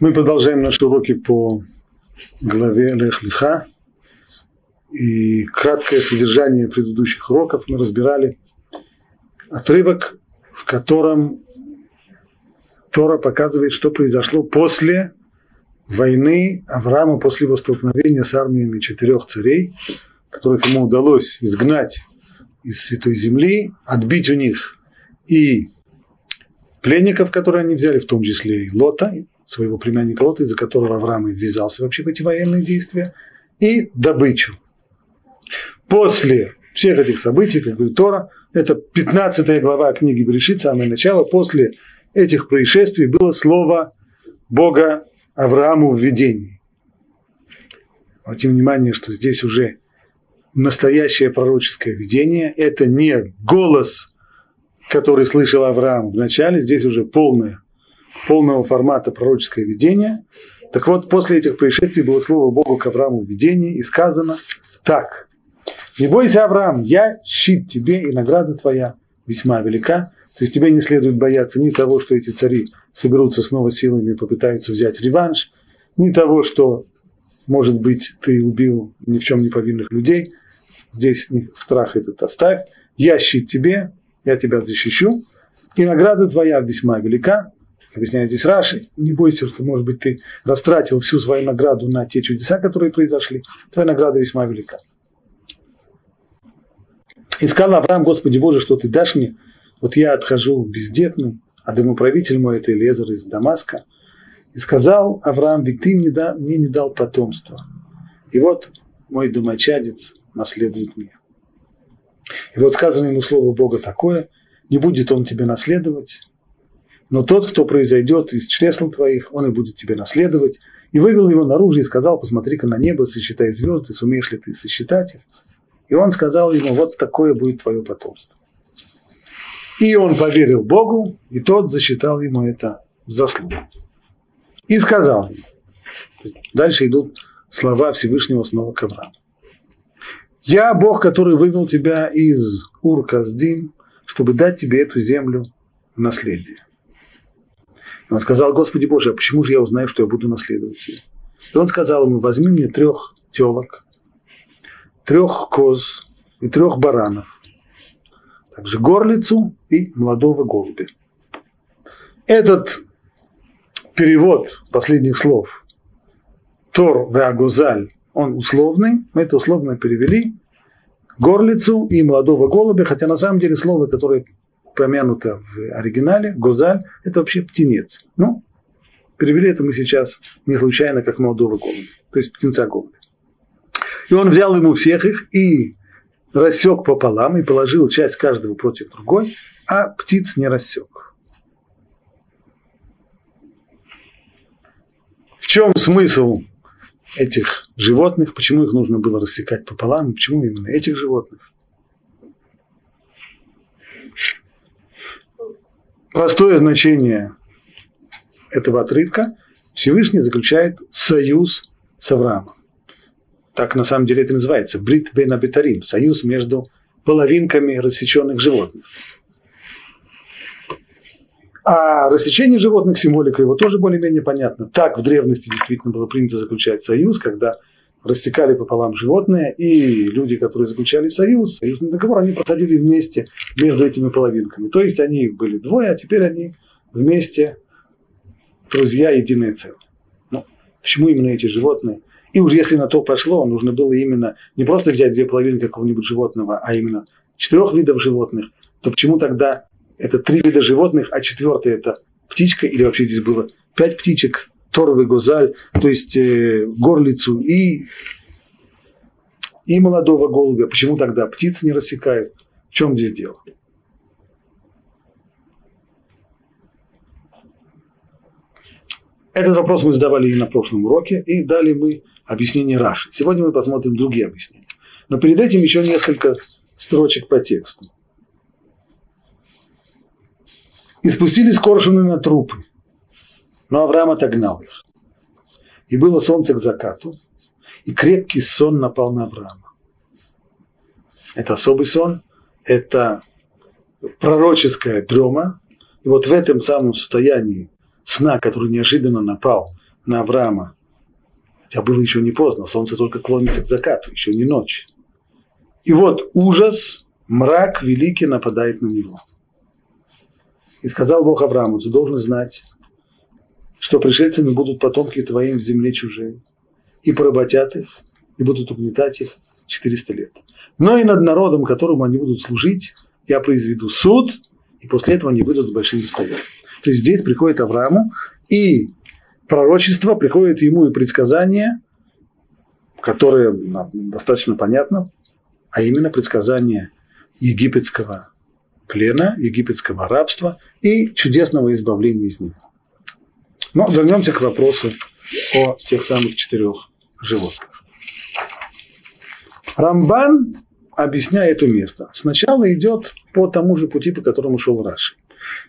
Мы продолжаем наши уроки по главе Лех И краткое содержание предыдущих уроков мы разбирали отрывок, в котором Тора показывает, что произошло после войны Авраама, после его столкновения с армиями четырех царей, которых ему удалось изгнать из Святой Земли, отбить у них и пленников, которые они взяли, в том числе и Лота, своего племянника Лота, из-за которого Авраам и ввязался вообще в эти военные действия, и добычу. После всех этих событий, как говорит Тора, это 15 глава книги Брешит, самое начало, после этих происшествий было слово Бога Аврааму в видении. Обратим внимание, что здесь уже настоящее пророческое видение, это не голос, который слышал Авраам в начале, здесь уже полное полного формата пророческое видение. Так вот, после этих происшествий было слово Богу к Аврааму в видении, и сказано так. «Не бойся, Авраам, я щит тебе, и награда твоя весьма велика». То есть тебе не следует бояться ни того, что эти цари соберутся снова силами и попытаются взять реванш, ни того, что, может быть, ты убил ни в чем не повинных людей. Здесь страх этот оставь. Я щит тебе, я тебя защищу, и награда твоя весьма велика объясняет здесь Раши, не бойся, что, может быть, ты растратил всю свою награду на те чудеса, которые произошли. Твоя награда весьма велика. И сказал Авраам, Господи Боже, что ты дашь мне, вот я отхожу бездетный, а домоправитель мой это Элезер из Дамаска. И сказал Авраам, ведь ты мне, да, мне не дал потомства. И вот мой домочадец наследует мне. И вот сказано ему слово Бога такое, не будет он тебе наследовать, но тот, кто произойдет из чресл твоих, он и будет тебе наследовать. И вывел его наружу и сказал, посмотри-ка на небо, сосчитай звезды, сумеешь ли ты сосчитать их. И он сказал ему, вот такое будет твое потомство. И он поверил Богу, и тот засчитал ему это в заслугу. И сказал ему, дальше идут слова Всевышнего снова к Аврааму. Я Бог, который вывел тебя из Ур-Каздим, чтобы дать тебе эту землю в наследие. Он сказал, Господи Боже, а почему же я узнаю, что я буду наследовать ее? И он сказал ему, возьми мне трех телок, трех коз и трех баранов, также горлицу и молодого голубя. Этот перевод последних слов Тор Веагузаль, он условный, мы это условно перевели, горлицу и молодого голубя, хотя на самом деле слово, которое упомянуто в оригинале, Гозаль, это вообще птенец. Ну, перевели это мы сейчас не случайно, как молодого голубя, то есть птенца голубя. И он взял ему всех их и рассек пополам и положил часть каждого против другой, а птиц не рассек. В чем смысл этих животных, почему их нужно было рассекать пополам, почему именно этих животных? Простое значение этого отрывка Всевышний заключает союз с Авраамом. Так на самом деле это называется. Брит бен абитарим. Союз между половинками рассеченных животных. А рассечение животных, символика его тоже более-менее понятна. Так в древности действительно было принято заключать союз, когда рассекали пополам животные, и люди, которые заключали союз, союзный договор, они проходили вместе между этими половинками. То есть они были двое, а теперь они вместе друзья, единое целое. Ну, почему именно эти животные? И уж если на то пошло, нужно было именно не просто взять две половины какого-нибудь животного, а именно четырех видов животных, то почему тогда это три вида животных, а четвертый это птичка, или вообще здесь было пять птичек, торовый гозаль, то есть э, горлицу и, и молодого голубя. Почему тогда птиц не рассекают? В чем здесь дело? Этот вопрос мы задавали и на прошлом уроке, и дали мы объяснение Раши. Сегодня мы посмотрим другие объяснения. Но перед этим еще несколько строчек по тексту. И спустились коршуны на трупы, но Авраам отогнал их. И было солнце к закату, и крепкий сон напал на Авраама. Это особый сон, это пророческая дрема. И вот в этом самом состоянии сна, который неожиданно напал на Авраама, хотя было еще не поздно, солнце только клонится к закату, еще не ночь. И вот ужас, мрак великий нападает на него. И сказал Бог Аврааму, ты должен знать, что пришельцами будут потомки твоим в земле чужие, и поработят их, и будут угнетать их 400 лет. Но и над народом, которому они будут служить, я произведу суд, и после этого они выйдут с большим достоянием. То есть здесь приходит Аврааму, и пророчество приходит ему и предсказание, которое достаточно понятно, а именно предсказание египетского плена, египетского рабства и чудесного избавления из него. Но вернемся к вопросу о тех самых четырех животных. Рамбан, объясняя это место, сначала идет по тому же пути, по которому шел Раши.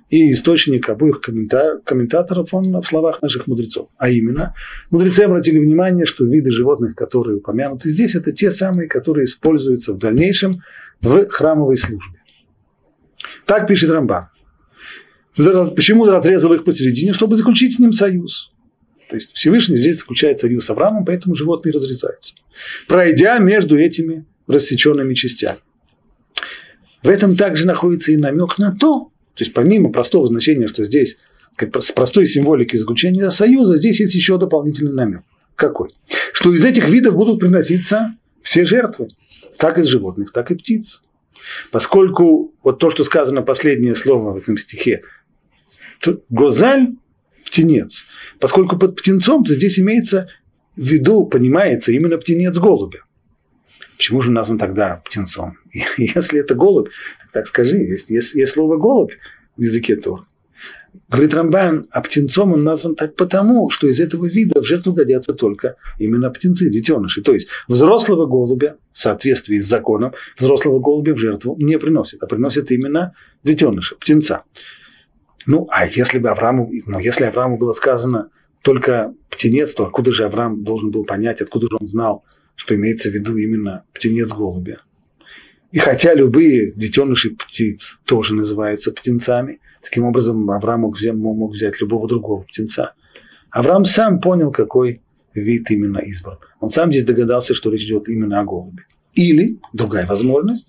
И источник обоих комментаторов он в словах наших мудрецов. А именно, мудрецы обратили внимание, что виды животных, которые упомянуты здесь, это те самые, которые используются в дальнейшем в храмовой службе. Так пишет Рамбан. Почему разрезал их посередине? Чтобы заключить с ним союз. То есть Всевышний здесь заключает союз с Авраамом, поэтому животные разрезаются. Пройдя между этими рассеченными частями. В этом также находится и намек на то, то есть помимо простого значения, что здесь как с простой символикой заключения союза, здесь есть еще дополнительный намек. Какой? Что из этих видов будут приноситься все жертвы, как из животных, так и птиц. Поскольку вот то, что сказано последнее слово в этом стихе, Гозаль – птенец. Поскольку под птенцом, то здесь имеется в виду, понимается, именно птенец голубя. Почему же назван тогда птенцом? Если это голубь, так скажи, есть, есть, есть слово голубь в языке Тор. Говорит Рамбан, а птенцом он назван так потому, что из этого вида в жертву годятся только именно птенцы, детеныши. То есть взрослого голубя, в соответствии с законом, взрослого голубя в жертву не приносит, а приносит именно детеныша, птенца. Ну, а если бы Аврааму, ну, если Аврааму было сказано только птенец, то откуда же Авраам должен был понять, откуда же он знал, что имеется в виду именно птенец голубя? И хотя любые детеныши птиц тоже называются птенцами, таким образом Авраам мог взять, мог взять любого другого птенца. Авраам сам понял, какой вид именно избран. Он сам здесь догадался, что речь идет именно о голубе. Или, другая возможность,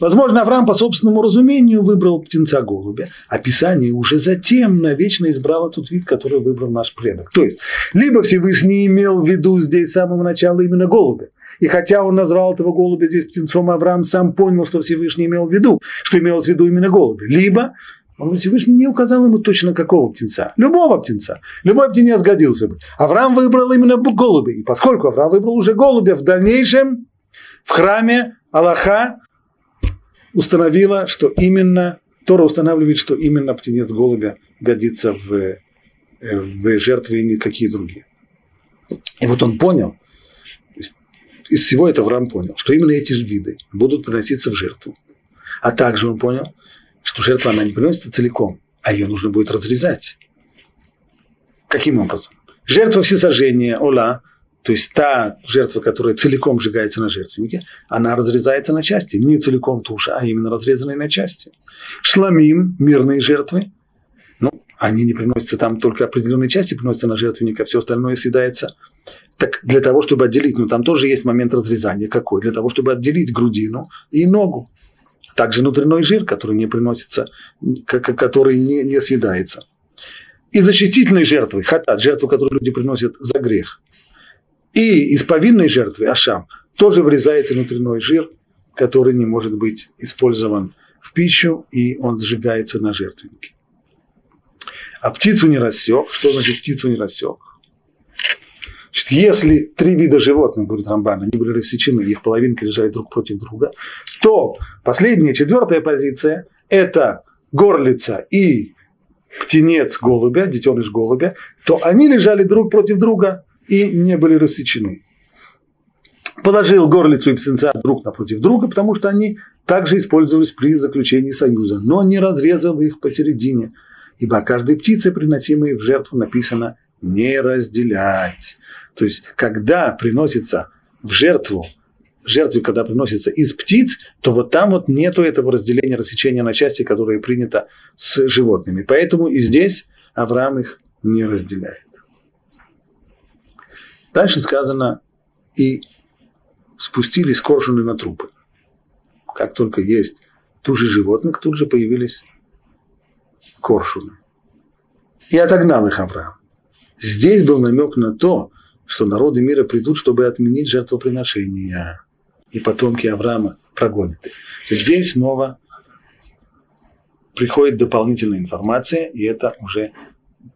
возможно, Авраам по собственному разумению выбрал птенца голубя, а Писание уже затем навечно избрало тот вид, который выбрал наш предок. То есть, либо Всевышний имел в виду здесь с самого начала именно голубя, и хотя он назвал этого голубя здесь птенцом, Авраам сам понял, что Всевышний имел в виду, что имелось в виду именно голубя. Либо он Всевышний не указал ему точно какого птенца. Любого птенца. Любой птенец годился бы. Авраам выбрал именно голубя. И поскольку Авраам выбрал уже голубя, в дальнейшем в храме Аллаха установила, что именно, Тора устанавливает, что именно птенец голубя годится в, э, в жертвы и никакие другие. И вот он понял, из всего этого Авраам понял, что именно эти виды будут приноситься в жертву. А также он понял, что жертва она не приносится целиком, а ее нужно будет разрезать. Каким образом? Жертва всесожжения, ола, то есть та жертва, которая целиком сжигается на жертвеннике, она разрезается на части. Не целиком туша, а именно разрезанные на части. Шламим, мирные жертвы, ну, они не приносятся там только определенные части, приносятся на жертвенник, а все остальное съедается. Так для того, чтобы отделить, ну там тоже есть момент разрезания какой? Для того, чтобы отделить грудину и ногу. Также внутренний жир, который не приносится, который не, не съедается. И зачистительной жертвы, хатат, жертву, которую люди приносят за грех – и из повинной жертвы, ашам, тоже врезается внутренний жир, который не может быть использован в пищу, и он сжигается на жертвеннике. А птицу не рассек. Что значит птицу не рассек? Значит, если три вида животных, говорит Рамбан, они были рассечены, их половинки лежали друг против друга, то последняя, четвертая позиция – это горлица и птенец голубя, детеныш голубя, то они лежали друг против друга и не были рассечены. Положил горлицу и птенца друг напротив друга, потому что они также использовались при заключении союза, но не разрезал их посередине, ибо о каждой птице, приносимой в жертву, написано «не разделять». То есть, когда приносится в жертву, жертве, когда приносится из птиц, то вот там вот нету этого разделения, рассечения на части, которое принято с животными. Поэтому и здесь Авраам их не разделяет. Дальше сказано, и спустились коршуны на трупы. Как только есть туши животных, тут же появились коршуны. И отогнал их Авраам. Здесь был намек на то, что народы мира придут, чтобы отменить жертвоприношения. И потомки Авраама прогонят их. Здесь снова приходит дополнительная информация, и это уже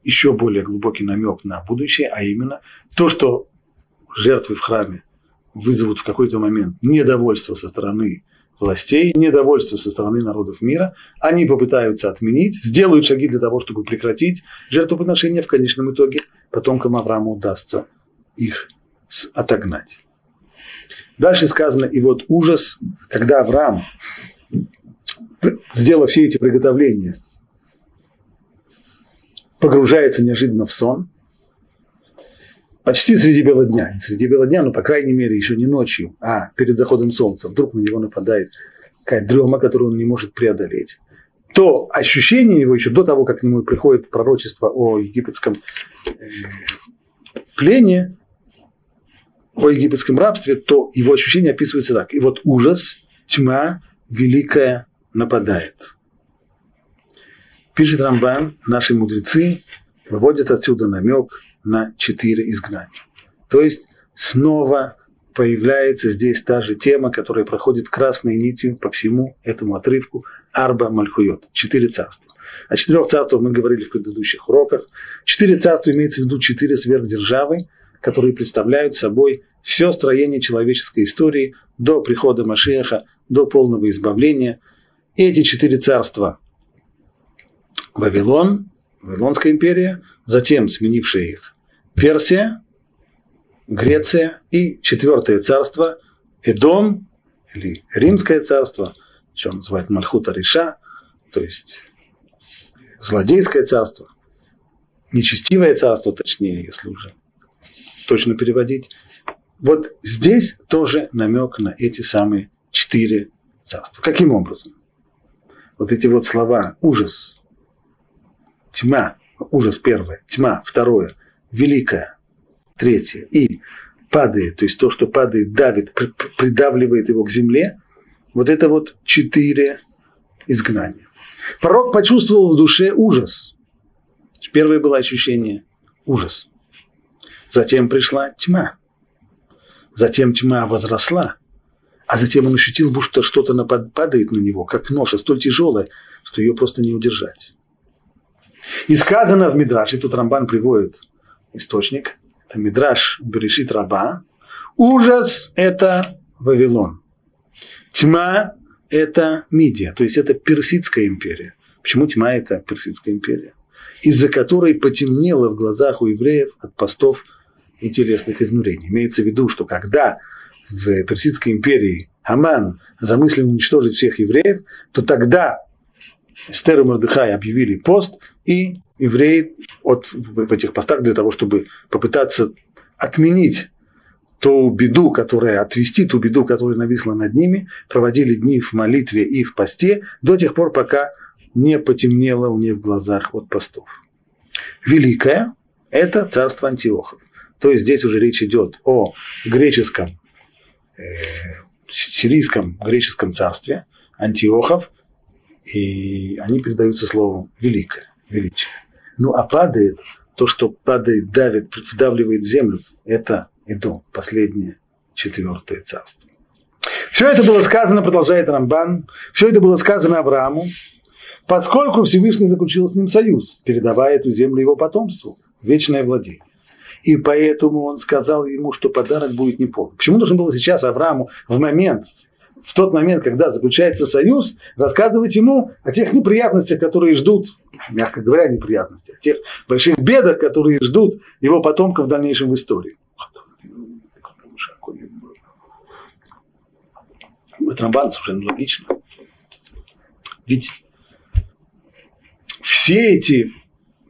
еще более глубокий намек на будущее, а именно то, что жертвы в храме вызовут в какой-то момент недовольство со стороны властей, недовольство со стороны народов мира, они попытаются отменить, сделают шаги для того, чтобы прекратить жертвоприношения, в конечном итоге потомкам Авраама удастся их отогнать. Дальше сказано, и вот ужас, когда Авраам, сделав все эти приготовления, погружается неожиданно в сон, почти среди бела дня. Не среди бела дня, но, по крайней мере, еще не ночью, а перед заходом солнца. Вдруг на него нападает какая-то дрема, которую он не может преодолеть. То ощущение его еще до того, как к нему приходит пророчество о египетском э, плене, о египетском рабстве, то его ощущение описывается так. И вот ужас, тьма великая нападает. Пишет Рамбан, наши мудрецы выводят отсюда намек на четыре изгнания. То есть снова появляется здесь та же тема, которая проходит красной нитью по всему этому отрывку Арба Мальхуйот, четыре царства. О четырех царствах мы говорили в предыдущих уроках. Четыре царства имеется в виду четыре сверхдержавы, которые представляют собой все строение человеческой истории до прихода Машеха, до полного избавления. Эти четыре царства – Вавилон, Вавилонская империя, затем сменившая их Персия, Греция и четвертое царство Эдом или Римское царство, что он называет Мальхута Риша, то есть злодейское царство, нечестивое царство, точнее, если уже точно переводить. Вот здесь тоже намек на эти самые четыре царства. Каким образом? Вот эти вот слова ужас, тьма, ужас первое, тьма второе – великое, третье, и падает, то есть то, что падает, давит, придавливает его к земле, вот это вот четыре изгнания. Пророк почувствовал в душе ужас. Первое было ощущение ужас. Затем пришла тьма. Затем тьма возросла. А затем он ощутил, будто что-то падает на него, как ноша, столь тяжелая, что ее просто не удержать. И сказано в Мидраше, тут Рамбан приводит источник, это Мидраш Берешит Раба. Ужас – это Вавилон. Тьма – это Мидия, то есть это Персидская империя. Почему тьма – это Персидская империя? Из-за которой потемнело в глазах у евреев от постов и телесных изнурений. Имеется в виду, что когда в Персидской империи Хаман замыслил уничтожить всех евреев, то тогда Эстер и Мордыхай объявили пост, и евреи от, в этих постах для того, чтобы попытаться отменить ту беду, которая, отвести ту беду, которая нависла над ними, проводили дни в молитве и в посте до тех пор, пока не потемнело у них в глазах от постов. Великое – это царство Антиохов. То есть здесь уже речь идет о греческом, э, сирийском греческом царстве Антиохов, и они передаются словом великое, величие. Ну а падает, то, что падает, давит, вдавливает в землю, это Идом, последнее, четвертое царство. Все это было сказано, продолжает Рамбан, все это было сказано Аврааму, поскольку Всевышний заключил с ним союз, передавая эту землю его потомству, вечное владение. И поэтому он сказал ему, что подарок будет неполный. Почему нужно было сейчас Аврааму в момент в тот момент, когда заключается союз, рассказывать ему о тех неприятностях, которые ждут, мягко говоря, неприятности, о тех больших бедах, которые ждут его потомков в дальнейшем в истории. Это Рамбан совершенно логично. Ведь все эти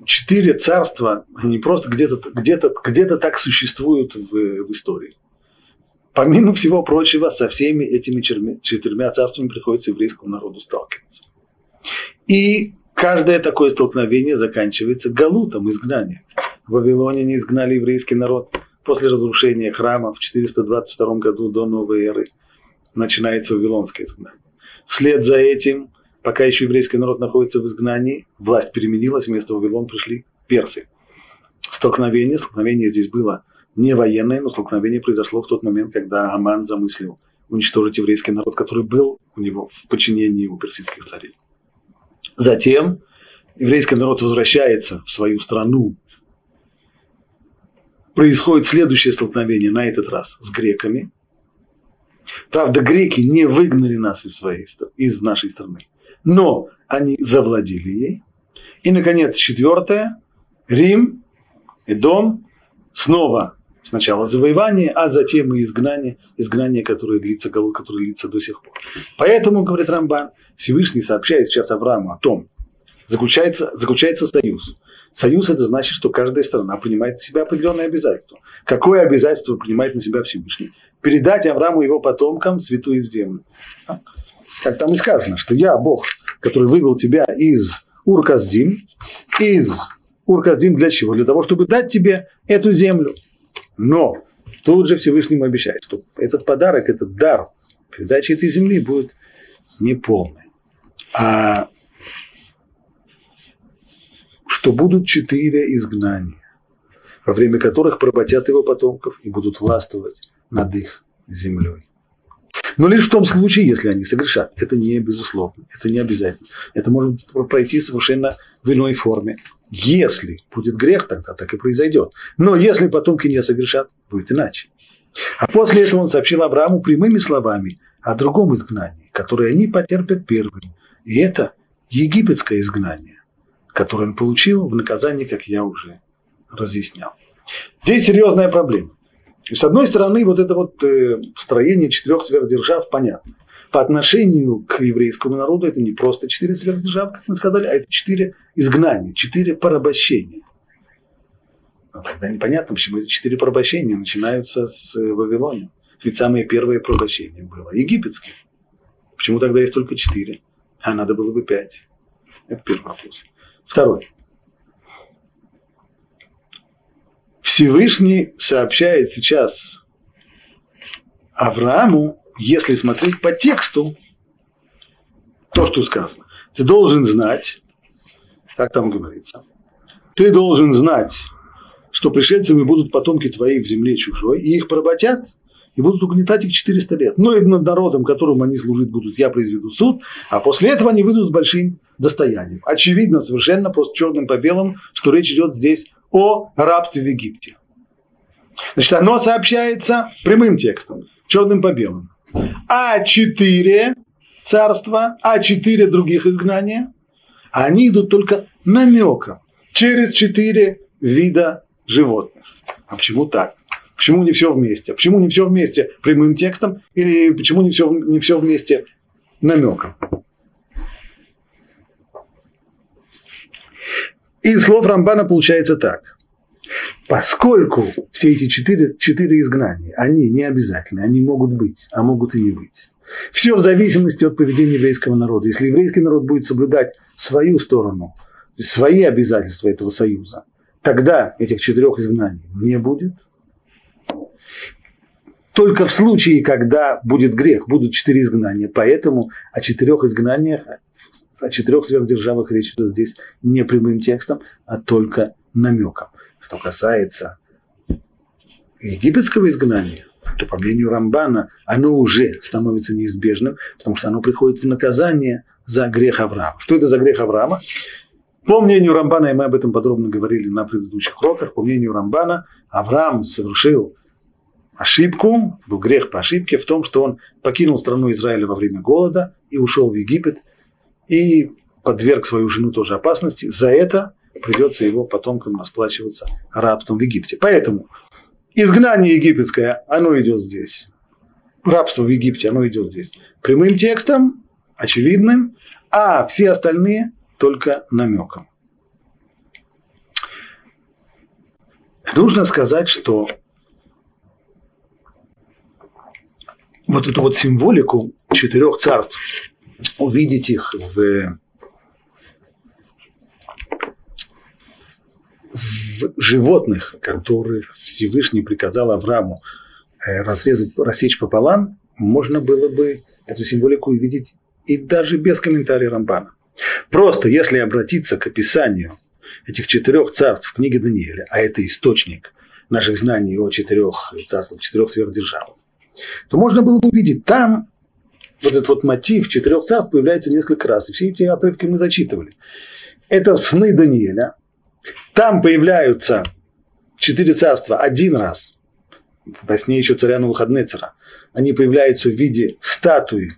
четыре царства, они просто где-то где где так существуют в, в истории помимо всего прочего, со всеми этими четырьмя царствами приходится еврейскому народу сталкиваться. И каждое такое столкновение заканчивается галутом, изгнанием. В Вавилоне не изгнали еврейский народ, после разрушения храма в 422 году до новой эры начинается Вавилонское изгнание. Вслед за этим, пока еще еврейский народ находится в изгнании, власть переменилась, вместо Вавилона пришли персы. Столкновение, столкновение здесь было не военное, но столкновение произошло в тот момент, когда Аман замыслил уничтожить еврейский народ, который был у него в подчинении у персидских царей. Затем еврейский народ возвращается в свою страну. Происходит следующее столкновение, на этот раз с греками. Правда, греки не выгнали нас из, своей, из нашей страны, но они завладели ей. И, наконец, четвертое. Рим, Эдом снова Сначала завоевание, а затем и изгнание, изгнание, которое длится, которое длится до сих пор. Поэтому, говорит Рамбан, Всевышний сообщает сейчас Аврааму о том, заключается, заключается союз. Союз это значит, что каждая страна принимает на себя определенное обязательство. Какое обязательство принимает на себя Всевышний? Передать Аврааму и его потомкам святую землю. Как там и сказано, что я Бог, который вывел тебя из Урказдим, из Урказдим для чего? Для того, чтобы дать тебе эту землю. Но тут же Всевышнему обещает, что этот подарок, этот дар передачи этой земли будет неполный. А что будут четыре изгнания, во время которых поработят его потомков и будут властвовать над их землей. Но лишь в том случае, если они согрешат. Это не безусловно, это не обязательно. Это может пройти совершенно в иной форме. Если будет грех, тогда так и произойдет. Но если потомки не согрешат, будет иначе. А после этого он сообщил Аврааму прямыми словами о другом изгнании, которое они потерпят первым. И это египетское изгнание, которое он получил в наказании, как я уже разъяснял. Здесь серьезная проблема. И с одной стороны, вот это вот э, строение четырех сверхдержав понятно. По отношению к еврейскому народу это не просто четыре сверхдержав, как мы сказали, а это четыре изгнания, четыре порабощения. Но тогда непонятно, почему эти четыре порабощения начинаются с э, Вавилония. Ведь самое первое порабощение было египетское. Почему тогда есть только четыре? А надо было бы пять. Это первый вопрос. Второй. Всевышний сообщает сейчас Аврааму, если смотреть по тексту, то, что сказано. Ты должен знать, как там говорится, ты должен знать, что пришельцами будут потомки твои в земле чужой, и их поработят, и будут угнетать их 400 лет. Но и над народом, которым они служить будут, я произведу суд, а после этого они выйдут с большим достоянием. Очевидно, совершенно просто черным по белому, что речь идет здесь о рабстве в Египте. Значит, оно сообщается прямым текстом, черным по белому. А четыре царства, а четыре других изгнания, они идут только намеком через четыре вида животных. А почему так? Почему не все вместе? Почему не все вместе прямым текстом или почему не все, не все вместе намеком? Из слов Рамбана получается так. Поскольку все эти четыре, четыре изгнания, они не обязательны, они могут быть, а могут и не быть. Все в зависимости от поведения еврейского народа. Если еврейский народ будет соблюдать свою сторону, свои обязательства этого союза, тогда этих четырех изгнаний не будет. Только в случае, когда будет грех, будут четыре изгнания. Поэтому о четырех изгнаниях о четырех сверхдержавах речь идет здесь не прямым текстом, а только намеком. Что касается египетского изгнания, то по мнению Рамбана оно уже становится неизбежным, потому что оно приходит в наказание за грех Авраама. Что это за грех Авраама? По мнению Рамбана, и мы об этом подробно говорили на предыдущих уроках, по мнению Рамбана, Авраам совершил ошибку, был грех по ошибке в том, что он покинул страну Израиля во время голода и ушел в Египет, и подверг свою жену тоже опасности. За это придется его потомкам расплачиваться рабством в Египте. Поэтому изгнание египетское, оно идет здесь. Рабство в Египте, оно идет здесь. Прямым текстом, очевидным, а все остальные только намеком. Нужно сказать, что вот эту вот символику четырех царств, увидеть их в, в в животных, которых Всевышний приказал Аврааму э, разрезать, рассечь пополам, можно было бы эту символику увидеть и даже без комментария Рамбана. Просто если обратиться к описанию этих четырех царств в книге Даниэля, а это источник наших знаний о четырех царствах, четырех сверхдержавах, то можно было бы увидеть там вот этот вот мотив четырех царств появляется несколько раз. И все эти отрывки мы зачитывали. Это сны Даниэля. Там появляются четыре царства один раз. Во сне еще царя Навуходнецера. Они появляются в виде статуи,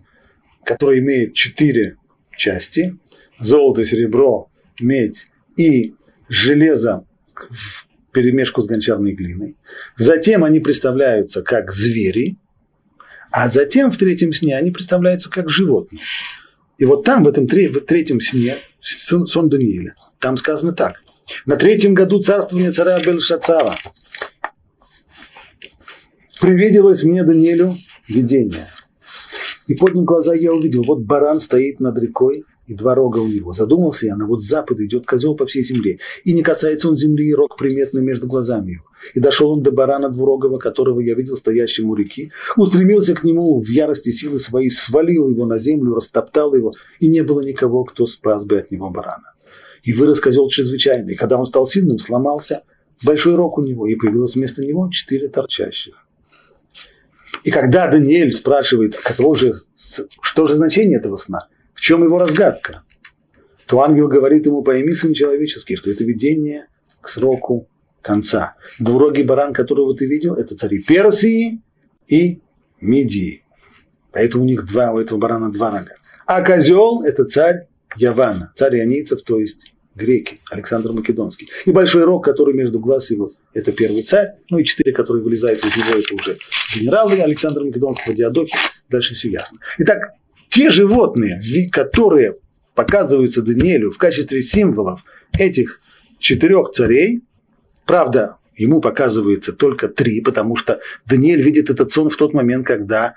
которая имеет четыре части. Золото, серебро, медь и железо в перемешку с гончарной глиной. Затем они представляются как звери, а затем в третьем сне они представляются как животные. И вот там, в этом третьем сне, сон Даниила, там сказано так. На третьем году царствования царя Бельшацара привиделось мне Даниэлю видение. И поднял глаза, я увидел, вот баран стоит над рекой, и два рога у него. Задумался я, на вот запад идет козел по всей земле, и не касается он земли, и рог приметный между глазами его. И дошел он до барана двурогого, которого я видел стоящим у реки, устремился к нему в ярости силы своей, свалил его на землю, растоптал его, и не было никого, кто спас бы от него барана. И вырос козел чрезвычайно, и когда он стал сильным, сломался большой рог у него, и появилось вместо него четыре торчащих. И когда Даниэль спрашивает, каково же, что же значение этого сна, в чем его разгадка, то ангел говорит ему, пойми, сын человеческий, что это видение к сроку конца. Двурогий баран, которого ты видел, это цари Персии и Мидии. Поэтому у них два, у этого барана два рога. А козел – это царь Явана, царь ионийцев, то есть греки, Александр Македонский. И большой рог, который между глаз его, это первый царь, ну и четыре, которые вылезают из него, это уже генералы Александра Македонского, Диадохи, дальше все ясно. Итак, те животные, которые показываются Даниэлю в качестве символов этих четырех царей, правда, ему показывается только три, потому что Даниэль видит этот сон в тот момент, когда,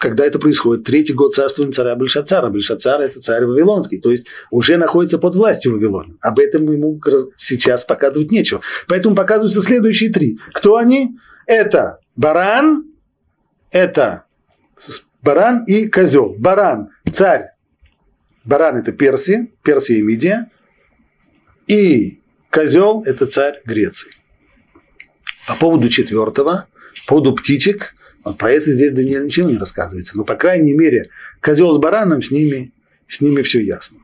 когда это происходит. Третий год царствования царя Бельшацара. Бельшацар – это царь Вавилонский, то есть уже находится под властью Вавилона. Об этом ему сейчас показывать нечего. Поэтому показываются следующие три. Кто они? Это баран, это баран и козел. Баран – царь. Баран – это Персия, Персия и Мидия. И козел – это царь Греции. По поводу четвертого, по поводу птичек, вот про это здесь Даниэль ничего не рассказывается. Но, по крайней мере, козел с бараном, с ними, с ними все ясно.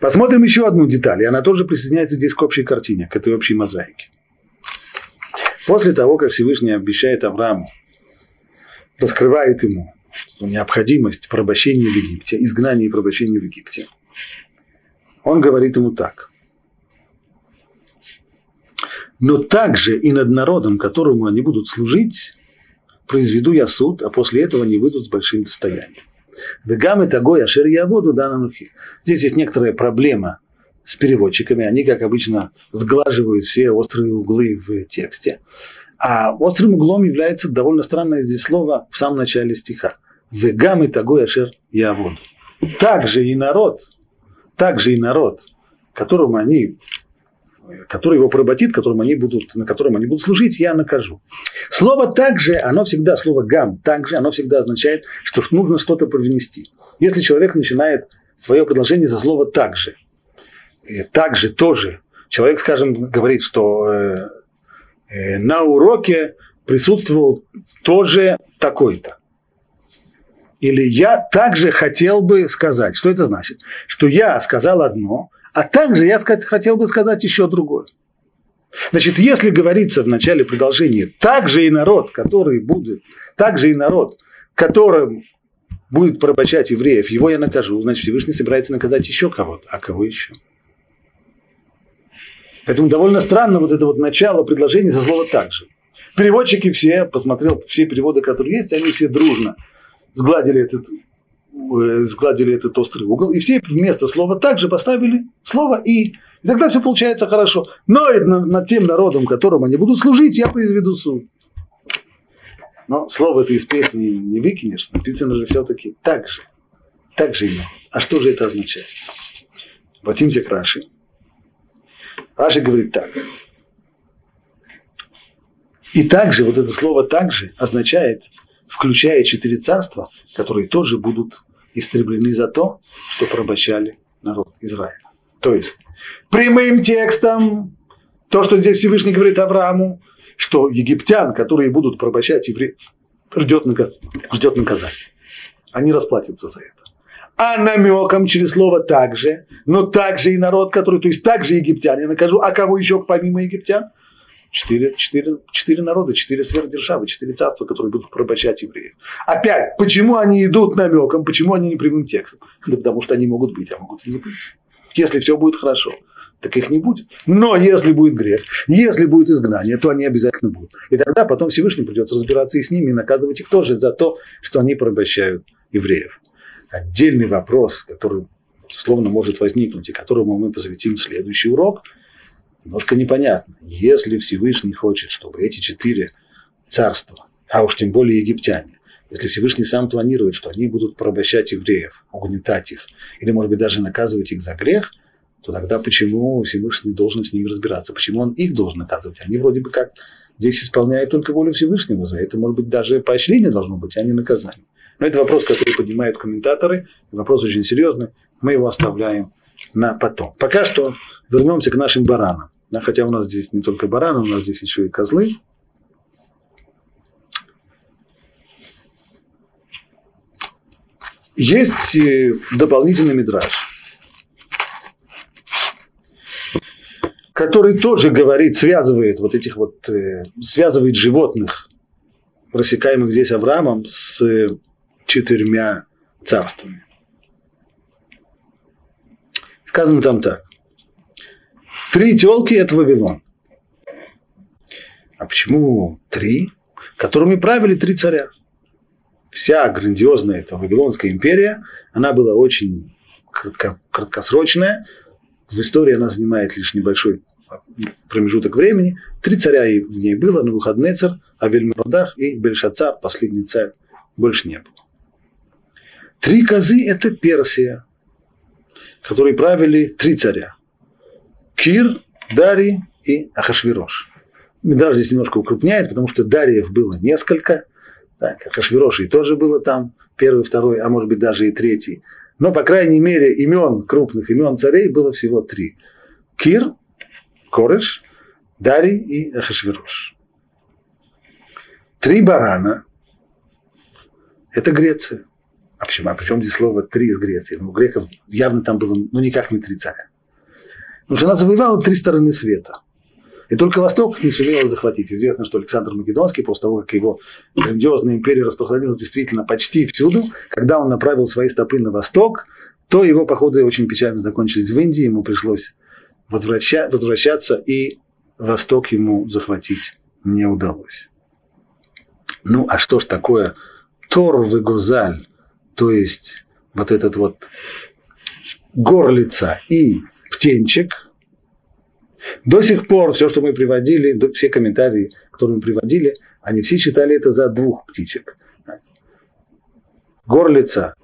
Посмотрим еще одну деталь, и она тоже присоединяется здесь к общей картине, к этой общей мозаике. После того, как Всевышний обещает Аврааму, раскрывает ему необходимость порабощения в Египте, изгнания и порабощения в Египте, он говорит ему так но также и над народом, которому они будут служить, произведу я суд, а после этого они выйдут с большим достоянием. Вегам и тагой ашер я воду дананухи. Здесь есть некоторая проблема с переводчиками. Они, как обычно, сглаживают все острые углы в тексте. А острым углом является довольно странное здесь слово в самом начале стиха. Вегам и тагой ашер воду. Также и народ, также и народ, которому они который его поработит, которым они будут, на котором они будут служить, я накажу. Слово также, оно всегда, слово гам, также, оно всегда означает, что нужно что-то привнести. Если человек начинает свое предложение за слово также, также тоже, человек, скажем, говорит, что э, э, на уроке присутствовал тоже такой-то. Или я также хотел бы сказать. Что это значит? Что я сказал одно, а также я хотел бы сказать еще другое. Значит, если говорится в начале продолжения, также и народ, который будет, также и народ, которым будет порабощать евреев, его я накажу, значит, Всевышний собирается наказать еще кого-то. А кого еще? Поэтому довольно странно вот это вот начало предложения за слово «также». Переводчики все, посмотрел все переводы, которые есть, они все дружно сгладили этот сгладили этот острый угол, и все вместо слова также поставили слово «и». И тогда все получается хорошо. Но над, над тем народом, которым они будут служить, я произведу суд. Но слово это из песни не выкинешь, написано же все-таки так же. Так же именно. А что же это означает? Обратимся к Раши. Раши говорит так. И также, вот это слово также означает, включая четыре царства, которые тоже будут истреблены за то, что порабощали народ Израиля. То есть, прямым текстом, то, что здесь Всевышний говорит Аврааму, что египтян, которые будут порабощать евреев, ждет, ждет наказание. Они расплатятся за это. А намеком через слово также, но также и народ, который, то есть также египтяне накажу, а кого еще помимо египтян? Четыре, четыре, четыре народа, четыре сверхдержавы, четыре царства, которые будут порабощать евреев. Опять, почему они идут намеком, почему они не прямым текстом? Да потому что они могут быть, а могут и не быть. Если все будет хорошо, так их не будет. Но если будет грех, если будет изгнание, то они обязательно будут. И тогда потом Всевышний придется разбираться и с ними, и наказывать их тоже за то, что они порабощают евреев. Отдельный вопрос, который, словно может возникнуть, и которому мы посвятим следующий урок – немножко непонятно. Если Всевышний хочет, чтобы эти четыре царства, а уж тем более египтяне, если Всевышний сам планирует, что они будут порабощать евреев, угнетать их, или, может быть, даже наказывать их за грех, то тогда почему Всевышний должен с ними разбираться? Почему он их должен наказывать? Они вроде бы как здесь исполняют только волю Всевышнего. За это, может быть, даже поощрение должно быть, а не наказание. Но это вопрос, который поднимают комментаторы. Вопрос очень серьезный. Мы его оставляем на потом. Пока что вернемся к нашим баранам. Хотя у нас здесь не только бараны, у нас здесь еще и козлы. Есть э, дополнительный мидраж, который тоже говорит, связывает вот этих вот, э, связывает животных, рассекаемых здесь Авраамом, с четырьмя царствами. Сказано там так. Три телки – это Вавилон. А почему три? Которыми правили три царя. Вся грандиозная эта Вавилонская империя, она была очень кратко, краткосрочная. В истории она занимает лишь небольшой промежуток времени. Три царя в ней было, на выходные царь, Авельмардах и Бельшацар, последний царь, больше не было. Три козы – это Персия, которые правили три царя. Кир, Дарий и Ахашвирош. Медраж здесь немножко укрупняет, потому что Дариев было несколько, так, Ахашвирошей тоже было там, первый, второй, а может быть даже и третий. Но, по крайней мере, имен, крупных имен царей было всего три. Кир, Кореш, Дарий и Ахашвирош. Три барана – это Греция. А почему? А причем здесь слово «три» из Греции? Ну, у греков явно там было, ну, никак не три царя. Потому что она завоевала три стороны света. И только Восток не сумела захватить. Известно, что Александр Македонский, после того, как его грандиозная империя распространилась действительно почти всюду, когда он направил свои стопы на Восток, то его походы очень печально закончились в Индии, ему пришлось возвраща, возвращаться, и Восток ему захватить не удалось. Ну, а что ж такое Тор Гузаль? то есть вот этот вот горлица и птенчик, до сих пор все, что мы приводили, все комментарии, которые мы приводили, они все читали это за двух птичек. Горлица,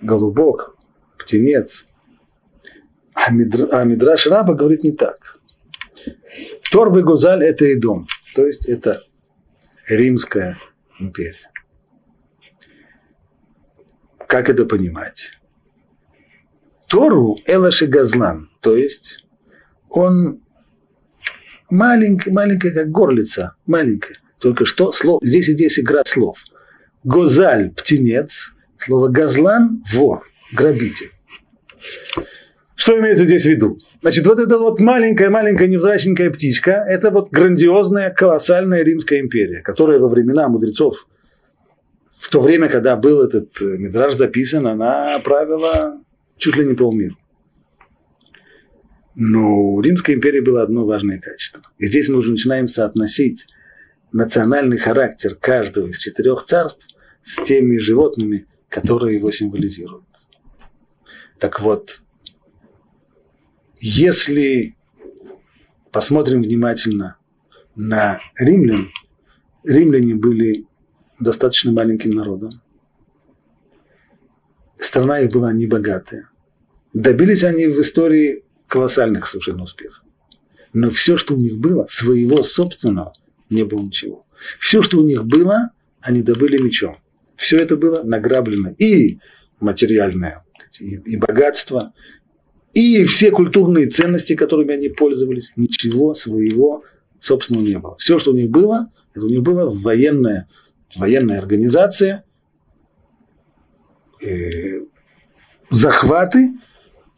голубок, птенец. А, а Мидраш Раба говорит не так. Торбы Гузаль – это и дом, то есть это Римская империя. Как это понимать? Тору Элаши Газлан, то есть он маленький, маленькая как горлица, маленькая. Только что слов, здесь и здесь игра слов. Гозаль – птенец, слово газлан – вор, грабитель. Что имеется здесь в виду? Значит, вот эта вот маленькая-маленькая невзрачненькая птичка – это вот грандиозная, колоссальная Римская империя, которая во времена мудрецов в то время, когда был этот э, мидраж записан, она правила чуть ли не полмира. Но у Римской империи было одно важное качество. И здесь мы уже начинаем соотносить национальный характер каждого из четырех царств с теми животными, которые его символизируют. Так вот, если посмотрим внимательно на римлян, римляне были достаточно маленьким народом. Страна их была небогатая. Добились они в истории колоссальных совершенно успехов. Но все, что у них было, своего собственного, не было ничего. Все, что у них было, они добыли мечом. Все это было награблено. И материальное, и, богатство, и все культурные ценности, которыми они пользовались, ничего своего собственного не было. Все, что у них было, это у них была военная, военная организация, э, захваты.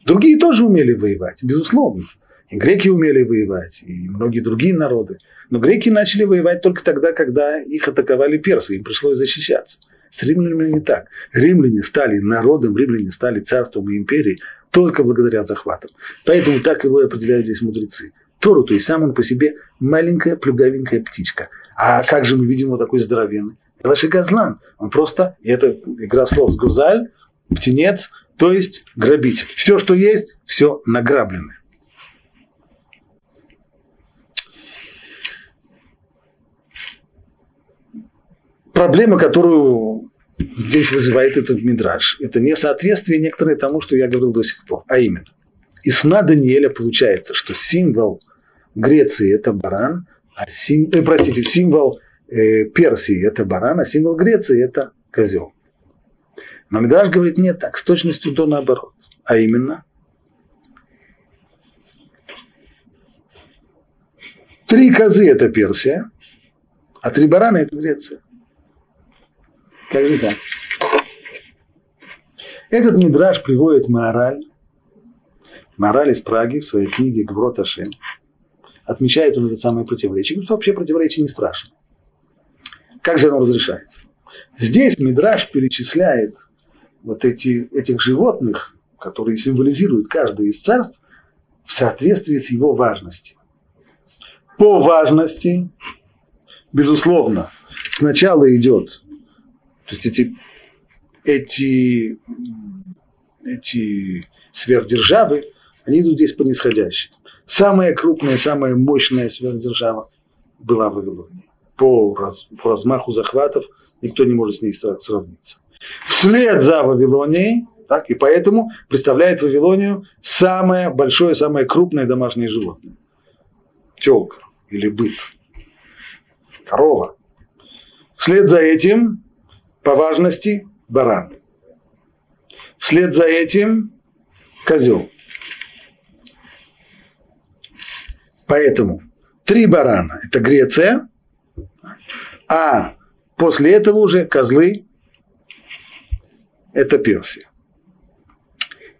Другие тоже умели воевать, безусловно. И греки умели воевать, и многие другие народы. Но греки начали воевать только тогда, когда их атаковали персы, им пришлось защищаться. С римлянами не так. Римляне стали народом, римляне стали царством и империей только благодаря захватам. Поэтому так его и определяют здесь мудрецы. Тору, то есть сам он по себе маленькая плюгавенькая птичка. А как же мы видим вот такой здоровенный? Элаши Газлан. Он просто, это игра слов с Гузаль, птенец, то есть грабитель. Все, что есть, все награбленное. Проблема, которую здесь вызывает этот мидраж, это несоответствие некоторое тому, что я говорил до сих пор. А именно, из сна Даниэля получается, что символ Греции – это баран, а сим, э, простите, символ Персии – это баран, а символ Греции – это козел. Но Мидраш говорит, нет, так, с точностью до наоборот. А именно, три козы – это Персия, а три барана – это Греция. Как же так? Этот мидраж приводит Маораль, Маораль из Праги в своей книге Гврот Ашем. Отмечает он это самое противоречие. Говорит, вообще противоречие не страшно. Как же оно разрешается? Здесь Мидраш перечисляет вот эти, этих животных, которые символизируют каждое из царств, в соответствии с его важностью. По важности, безусловно, сначала идет то есть эти, эти, эти сверхдержавы, они идут здесь по нисходящей. Самая крупная, самая мощная сверхдержава была в Вавилоне. По, раз, по размаху захватов никто не может с ней сравниться. Вслед за Вавилонией, так, и поэтому представляет Вавилонию самое большое, самое крупное домашнее животное. Телка или бык. Корова. Вслед за этим по важности баран. Вслед за этим козел. Поэтому три барана – это Греция, а после этого уже козлы – это Персия.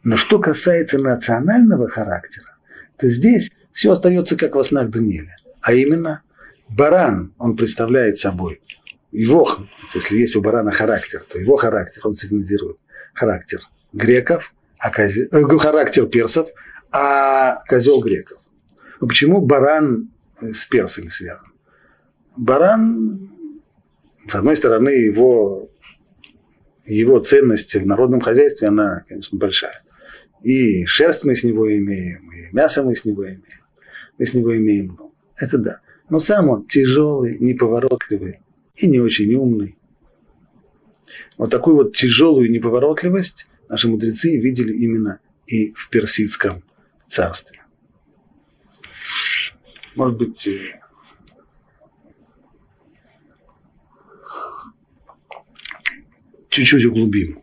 Но что касается национального характера, то здесь все остается как во снах Даниэля. А именно, баран, он представляет собой его, если есть у барана характер, то его характер, он сигнализирует характер греков, а козел, э, характер персов, а козел греков. Почему баран с персами связан? Баран, с одной стороны, его, его ценность в народном хозяйстве, она, конечно, большая. И шерсть мы с него имеем, и мясо мы с него имеем. Мы с него имеем Это да. Но сам он тяжелый, неповоротливый, и не очень умный. Вот такую вот тяжелую неповоротливость наши мудрецы видели именно и в персидском царстве. Может быть, э, чуть-чуть углубим.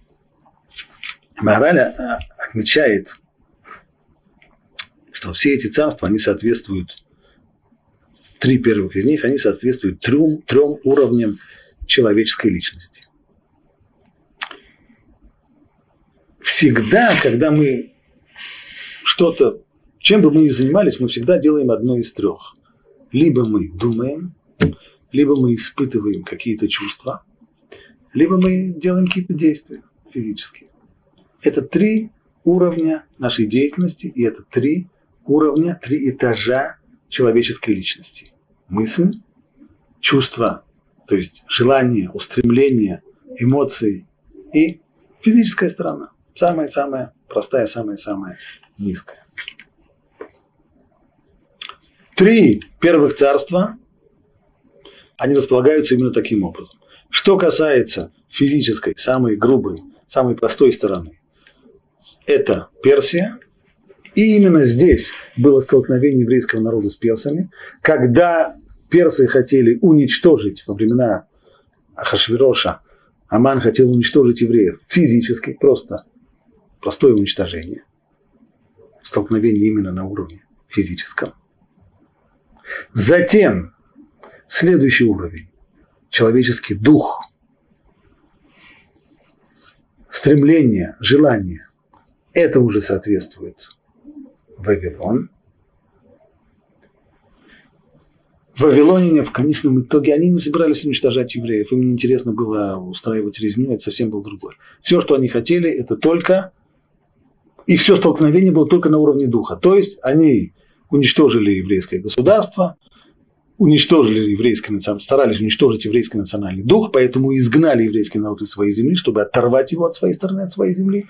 Мораля э, отмечает, что все эти царства, они соответствуют три первых из них, они соответствуют трем, трем уровням человеческой личности. Всегда, когда мы что-то, чем бы мы ни занимались, мы всегда делаем одно из трех. Либо мы думаем, либо мы испытываем какие-то чувства, либо мы делаем какие-то действия физические. Это три уровня нашей деятельности, и это три уровня, три этажа человеческой личности. Мысль, чувство, то есть желание, устремление, эмоции и физическая сторона. Самая-самая простая, самая-самая низкая. Три первых царства, они располагаются именно таким образом. Что касается физической, самой грубой, самой простой стороны, это Персия, И именно здесь было столкновение еврейского народа с персами, когда персы хотели уничтожить во времена Ахашвироша, Аман хотел уничтожить евреев физически, просто простое уничтожение. Столкновение именно на уровне физическом. Затем следующий уровень – человеческий дух, стремление, желание. Это уже соответствует Вавилон. Вавилонине в конечном итоге они не собирались уничтожать евреев. Им не интересно было устраивать резню, это совсем был другой. Все, что они хотели, это только... И все столкновение было только на уровне духа. То есть они уничтожили еврейское государство, уничтожили еврейский старались уничтожить еврейский национальный дух, поэтому изгнали еврейский народ из своей земли, чтобы оторвать его от своей стороны, от своей земли.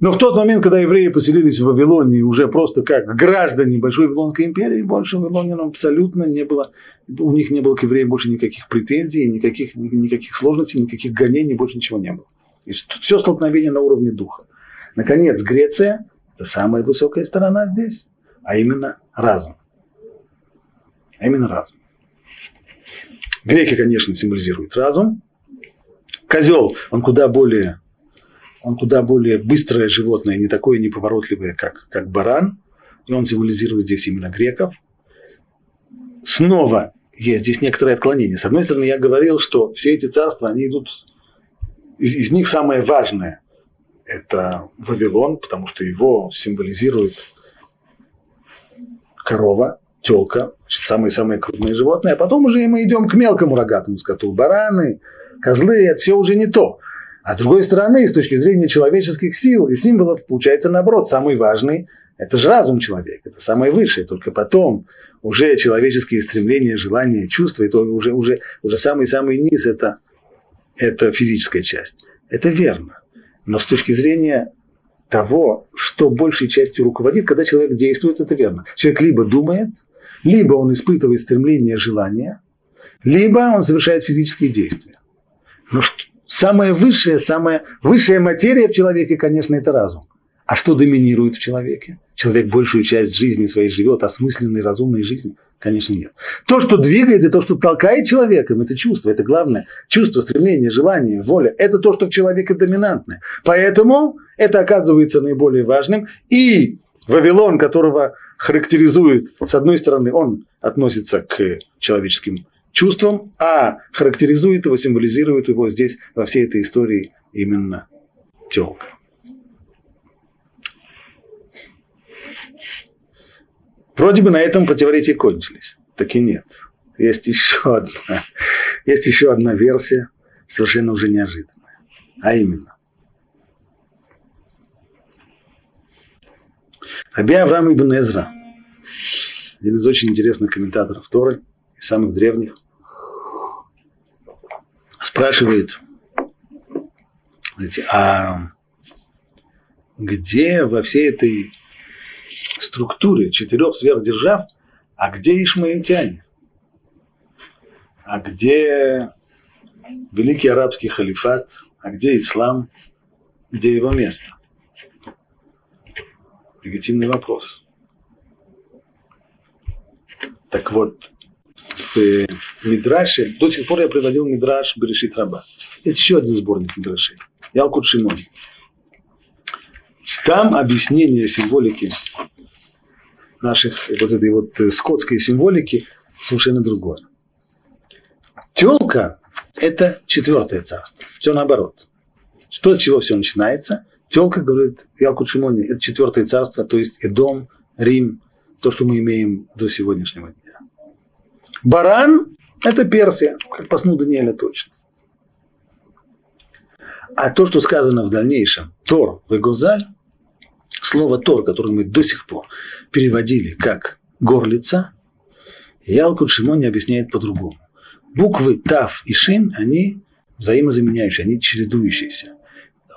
Но в тот момент, когда евреи поселились в Вавилоне уже просто как граждане Большой Вавилонской империи, больше Вавилонянам абсолютно не было, у них не было к евреям больше никаких претензий, никаких, никаких сложностей, никаких гонений, больше ничего не было. И все столкновение на уровне духа. Наконец, Греция – это самая высокая сторона здесь, а именно разум. А именно разум. Греки, конечно, символизируют разум. Козел, он куда более он куда более быстрое животное, не такое неповоротливое, как, как баран. И он символизирует здесь именно греков. Снова есть здесь некоторое отклонение. С одной стороны, я говорил, что все эти царства, они идут, из, из них самое важное – это Вавилон, потому что его символизирует корова, телка, самые-самые крупные животные, а потом уже мы идем к мелкому рогатому скоту. Бараны, козлы – это все уже не то. А с другой стороны, с точки зрения человеческих сил и символов, получается наоборот, самый важный – это же разум человека, это самое высшее, только потом уже человеческие стремления, желания, чувства, это уже, уже, уже самый-самый низ – это, это физическая часть. Это верно. Но с точки зрения того, что большей частью руководит, когда человек действует, это верно. Человек либо думает, либо он испытывает стремление, желание, либо он совершает физические действия. Но что, самая высшая, самая высшая материя в человеке, конечно, это разум. А что доминирует в человеке? Человек большую часть жизни своей живет осмысленной, разумной жизнью? Конечно, нет. То, что двигает и то, что толкает человеком, это чувство, это главное. Чувство, стремление, желание, воля. Это то, что в человеке доминантное. Поэтому это оказывается наиболее важным. И Вавилон, которого характеризует, с одной стороны, он относится к человеческим чувством, а характеризует его, символизирует его здесь во всей этой истории именно телка. Вроде бы на этом противоречия кончились. Так и нет. Есть еще одна, есть еще одна версия, совершенно уже неожиданная. А именно. Раби Авраам Ибн Эзра, один из очень интересных комментаторов Торы, из самых древних, спрашивает, знаете, а где во всей этой структуре четырех сверхдержав, а где ишмаильтяне? А где великий арабский халифат? А где ислам? Где его место? Легитимный вопрос. Так вот, в Мидраше, до сих пор я приводил Мидраш Берешит Раба. Есть еще один сборник Мидрашей. Ялкут Шимон. Там объяснение символики наших, вот этой вот э, скотской символики совершенно другое. Телка – это четвертое царство. Все наоборот. Что от чего все начинается? Телка, говорит Ялкут Шимони, это четвертое царство, то есть Эдом, Рим, то, что мы имеем до сегодняшнего дня. Баран – это Персия, как по сну Даниэля точно. А то, что сказано в дальнейшем, Тор, Вегозаль, слово Тор, которое мы до сих пор переводили как горлица, Ялкут Шимони объясняет по-другому. Буквы Тав и Шин, они взаимозаменяющие, они чередующиеся.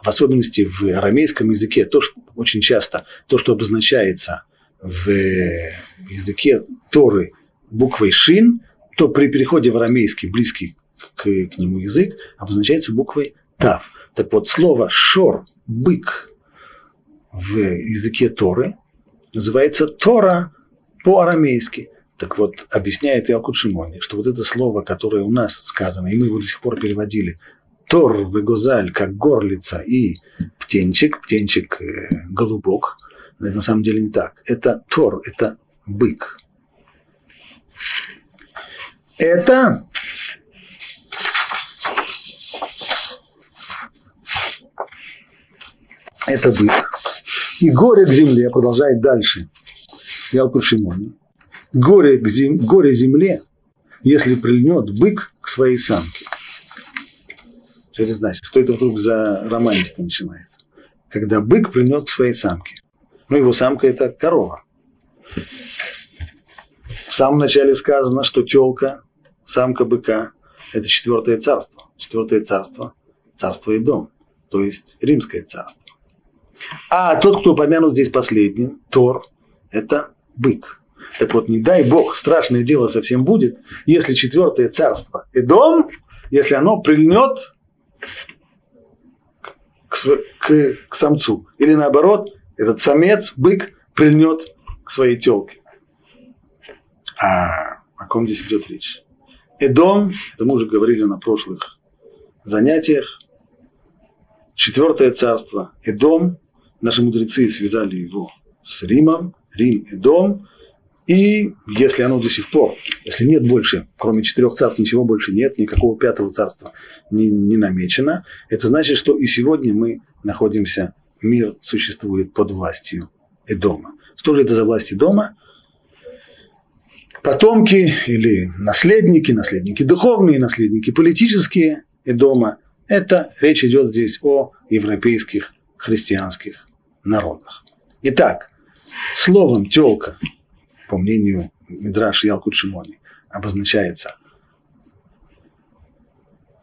В особенности в арамейском языке, то, что очень часто то, что обозначается в языке Торы буквой Шин, то при переходе в арамейский, близкий к, к нему язык, обозначается буквой Тав. Так вот, слово Шор, бык в языке Торы, называется Тора по-арамейски. Так вот, объясняет Ялкут Шимони, что вот это слово, которое у нас сказано, и мы его до сих пор переводили, Тор, Вегозаль, как горлица и птенчик, птенчик э, голубок, это на самом деле не так. Это Тор, это бык. Это это бык. И горе к земле, продолжает дальше, Ялкут Шимони. Горе, к зем, горе земле, если прильнет бык к своей самке. Что это значит? Что это вдруг за романтика начинает? Когда бык прильнет к своей самке. Ну, его самка это корова. В самом начале сказано, что телка, самка быка, это четвертое царство. Четвертое царство, царство и дом, то есть римское царство. А тот, кто упомянут здесь последним, Тор, это бык. Так вот, не дай Бог, страшное дело совсем будет, если четвертое царство Эдом, если оно прильнет к, к, к самцу. Или наоборот, этот самец, бык, прильнет к своей телке. А о ком здесь идет речь? Эдом, это мы уже говорили на прошлых занятиях, четвертое царство Эдом, наши мудрецы связали его с Римом, Рим, Эдом, и если оно до сих пор, если нет больше, кроме четырех царств, ничего больше нет, никакого пятого царства не, не намечено, это значит, что и сегодня мы находимся, мир существует под властью Эдома. Что же это за власть Эдома? Потомки или наследники, наследники духовные, наследники политические Эдома, это речь идет здесь о европейских христианских народах. Итак, словом телка, по мнению Мидраш Ялкут Шимони, обозначается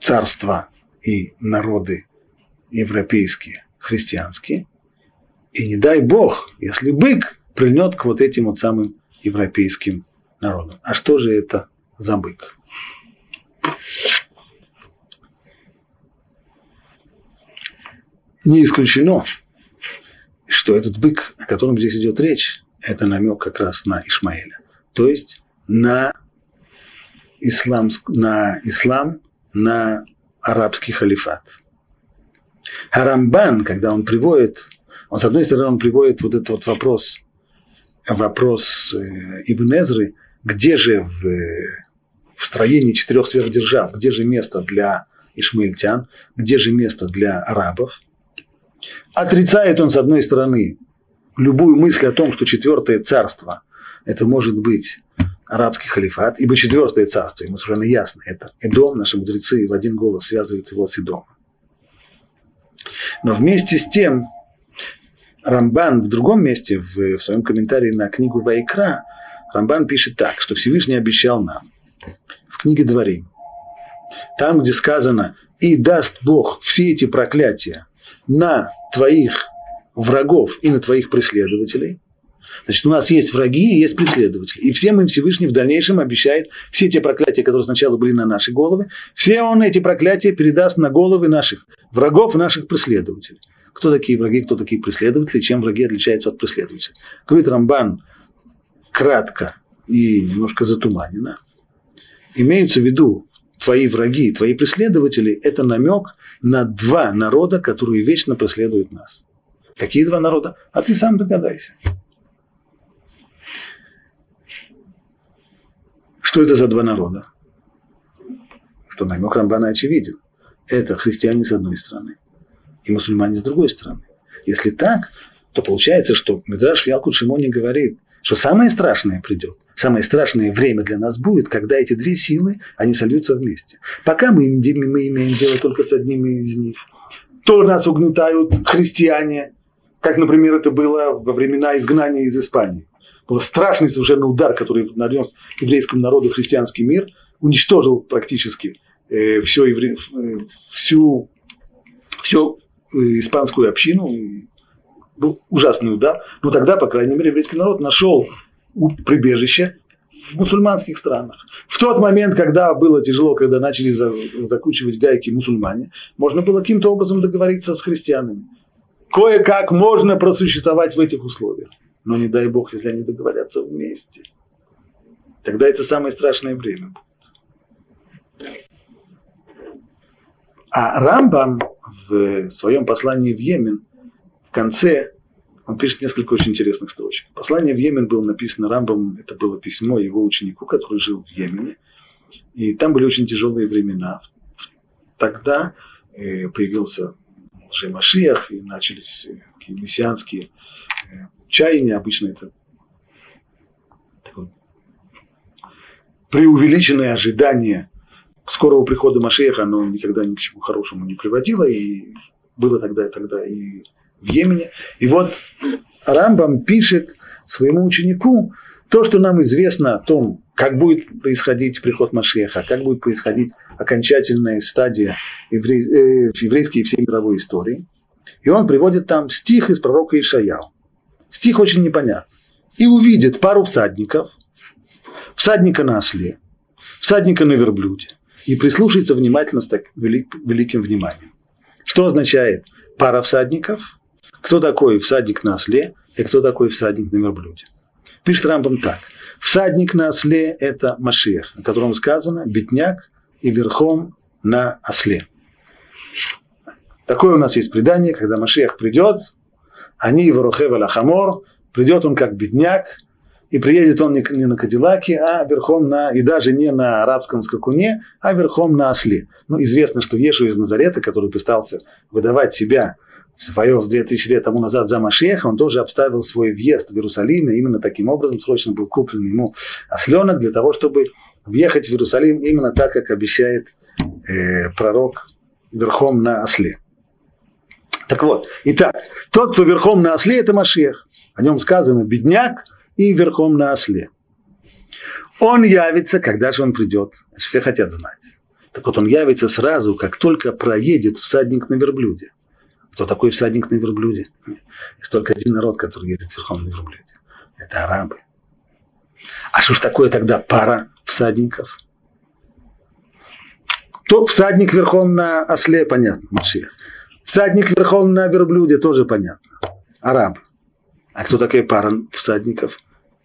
царство и народы европейские, христианские. И не дай Бог, если бык прильнет к вот этим вот самым европейским народам. А что же это за бык? Не исключено, что этот бык, о котором здесь идет речь, это намек как раз на Ишмаэля. То есть на ислам, на ислам, на арабский халифат. Харамбан, когда он приводит, он с одной стороны он приводит вот этот вот вопрос, вопрос э, Ибн Эзры, где же в, в строении четырех сверхдержав, где же место для ишмаильтян, где же место для арабов. Отрицает он, с одной стороны, любую мысль о том, что четвертое царство – это может быть арабский халифат, ибо четвертое царство, ему совершенно ясно, это Эдом, наши мудрецы в один голос связывают его с Эдомом. Но вместе с тем Рамбан в другом месте, в, в своем комментарии на книгу Вайкра, Рамбан пишет так, что Всевышний обещал нам в книге Дворим, там, где сказано «И даст Бог все эти проклятия на твоих врагов и на твоих преследователей. Значит, у нас есть враги и есть преследователи. И всем им Всевышний в дальнейшем обещает все те проклятия, которые сначала были на наши головы, все он эти проклятия передаст на головы наших врагов и наших преследователей. Кто такие враги, кто такие преследователи, чем враги отличаются от преследователей. Говорит Рамбан кратко и немножко затуманенно. Имеются в виду твои враги, твои преследователи, это намек на два народа, которые вечно преследуют нас. Какие два народа? А ты сам догадайся. Что это за два народа? Что намек Рамбана очевиден. Это христиане с одной стороны и мусульмане с другой стороны. Если так, то получается, что Медраш Ялкут Шимони говорит, что самое страшное придет. Самое страшное время для нас будет, когда эти две силы, они сольются вместе. Пока мы, мы имеем дело только с одними из них. То нас угнетают христиане, как, например, это было во времена изгнания из Испании. Был страшный совершенно удар, который нанес еврейскому народу христианский мир, уничтожил практически э, все евре... э, всю, всю э, испанскую общину. Был ужасный удар. Но тогда, по крайней мере, еврейский народ нашел прибежище в мусульманских странах. В тот момент, когда было тяжело, когда начали закручивать гайки мусульмане, можно было каким-то образом договориться с христианами кое-как можно просуществовать в этих условиях. но не дай Бог, если они договорятся вместе. Тогда это самое страшное время будет. А Рамбам в своем послании в Йемен в конце он пишет несколько очень интересных строчек. Послание в Йемен было написано Рамбом, это было письмо его ученику, который жил в Йемене. И там были очень тяжелые времена. Тогда э, появился Машиях, и начались э, такие мессианские э, чаяния. Обычно это такое преувеличенное ожидание скорого прихода Машеха, оно никогда ни к чему хорошему не приводило, и было тогда и тогда и в Йемене. И вот Рамбам пишет своему ученику то, что нам известно о том, как будет происходить приход Машеха, как будет происходить окончательная стадия еврей, э, еврейской и всей мировой истории. И он приводит там стих из пророка Ишаяу. Стих очень непонятный. И увидит пару всадников, всадника на осле, всадника на верблюде, и прислушается внимательно с так велик, великим вниманием. Что означает пара всадников? Кто такой всадник на осле и кто такой всадник на верблюде? Пишет Рамбам так. Всадник на осле – это Машех, о котором сказано «бедняк и верхом на осле». Такое у нас есть предание, когда Машех придет, они его рухева лахамор, придет он как бедняк, и приедет он не на Кадиллаке, а верхом на, и даже не на арабском скакуне, а верхом на осле. Ну, известно, что Ешу из Назарета, который пытался выдавать себя свое 2000 лет тому назад за Машеха, он тоже обставил свой въезд в Иерусалим, и именно таким образом срочно был куплен ему осленок для того, чтобы въехать в Иерусалим именно так, как обещает э, пророк верхом на осле. Так вот, итак, тот, кто верхом на осле, это Машех. О нем сказано бедняк и верхом на осле. Он явится, когда же он придет. Все хотят знать. Так вот, он явится сразу, как только проедет всадник на верблюде. Кто такой всадник на верблюде? Есть только один народ, который едет верхом на верблюде. Это арабы. А что ж такое тогда пара всадников? То всадник верхом на осле, понятно, Машиах. Всадник верхом на верблюде тоже понятно. Араб. А кто такая пара всадников?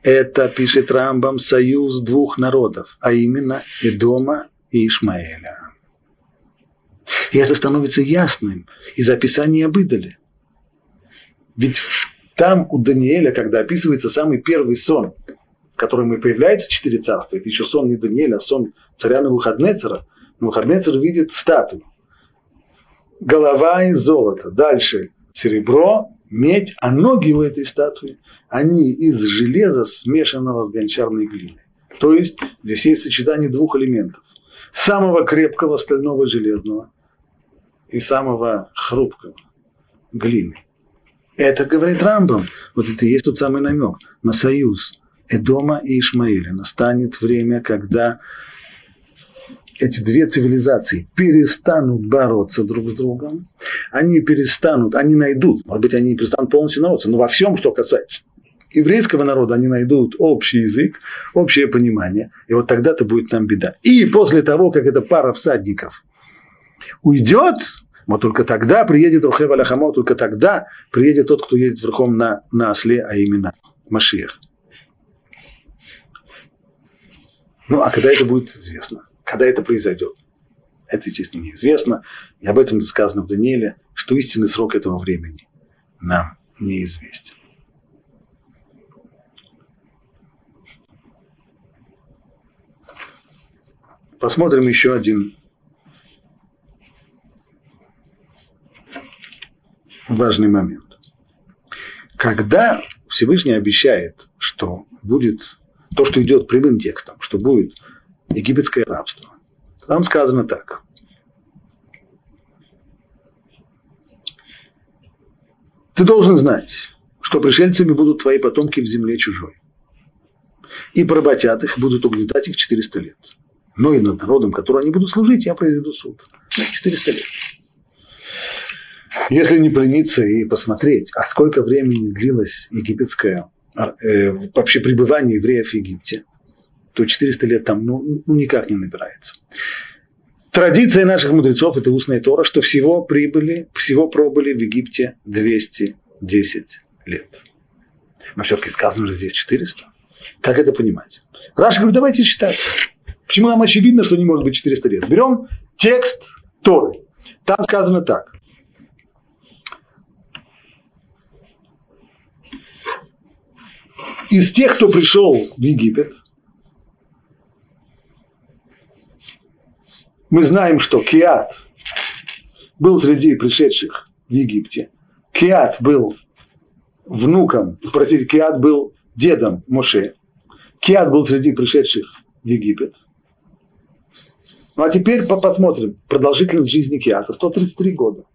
Это, пишет Рамбам, союз двух народов, а именно Эдома и Ишмаэля. И это становится ясным из описания об. Ведь там у Даниэля, когда описывается самый первый сон, котором и появляется четыре царства, это еще сон не Даниэля, а сон царя Навуходнецера, Навуходнецер видит статую голова из золота, дальше серебро, медь, а ноги у этой статуи, они из железа, смешанного с гончарной глиной. То есть здесь есть сочетание двух элементов. Самого крепкого стального железного и самого хрупкого глины. Это говорит Рамбам. Вот это и есть тот самый намек на союз Эдома и Ишмаэля. Настанет время, когда эти две цивилизации перестанут бороться друг с другом, они перестанут, они найдут, может быть, они не перестанут полностью бороться, но во всем, что касается еврейского народа, они найдут общий язык, общее понимание, и вот тогда-то будет нам беда. И после того, как эта пара всадников уйдет, вот только тогда приедет Рухев Аляхамо, только тогда приедет тот, кто едет верхом на, на осле, а именно Машиях. Ну, а когда это будет известно? Когда это произойдет? Это, естественно, неизвестно. И об этом сказано в Данииле, что истинный срок этого времени нам неизвестен. Посмотрим еще один важный момент. Когда Всевышний обещает, что будет то, что идет прямым текстом, что будет египетское рабство. Там сказано так. Ты должен знать, что пришельцами будут твои потомки в земле чужой. И поработят их, будут угнетать их 400 лет. Но и над народом, который они будут служить, я произведу суд. 400 лет. Если не плениться и посмотреть, а сколько времени длилось египетское вообще пребывание евреев в Египте, то 400 лет там ну, ну никак не набирается. Традиция наших мудрецов – это устная Тора, что всего прибыли, всего пробыли в Египте 210 лет. Но все-таки сказано же здесь 400. Как это понимать? Раша говорит, давайте считать. Почему нам очевидно, что не может быть 400 лет? Берем текст Торы. Там сказано так. Из тех, кто пришел в Египет, мы знаем, что Киат был среди пришедших в Египте. Киат был внуком, простите, Киат был дедом Моше. Киат был среди пришедших в Египет. Ну а теперь посмотрим. Продолжительность жизни Киата 133 года.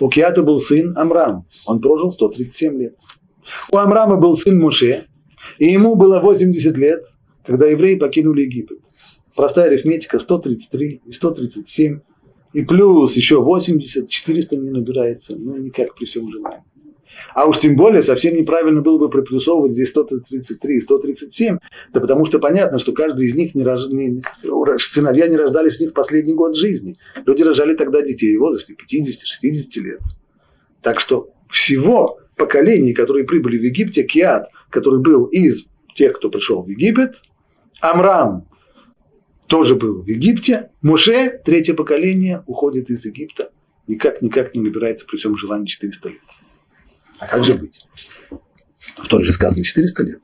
У Киата был сын Амрам. Он прожил 137 лет. У Амрама был сын Муше. И ему было 80 лет, когда евреи покинули Египет. Простая арифметика 133 и 137. И плюс еще 80, 400 не набирается. Ну, никак при всем желании. А уж тем более совсем неправильно было бы приплюсовывать здесь 133 и 137, да потому что понятно, что каждый из них не, рож... не... сыновья не рождались у них в последний год жизни. Люди рожали тогда детей в возрасте 50-60 лет. Так что всего поколений, которые прибыли в Египте, Киат, который был из тех, кто пришел в Египет, Амрам тоже был в Египте, Муше, третье поколение, уходит из Египта, никак-никак не набирается при всем желании 400 лет. А как же быть? В той же сказано 400 лет.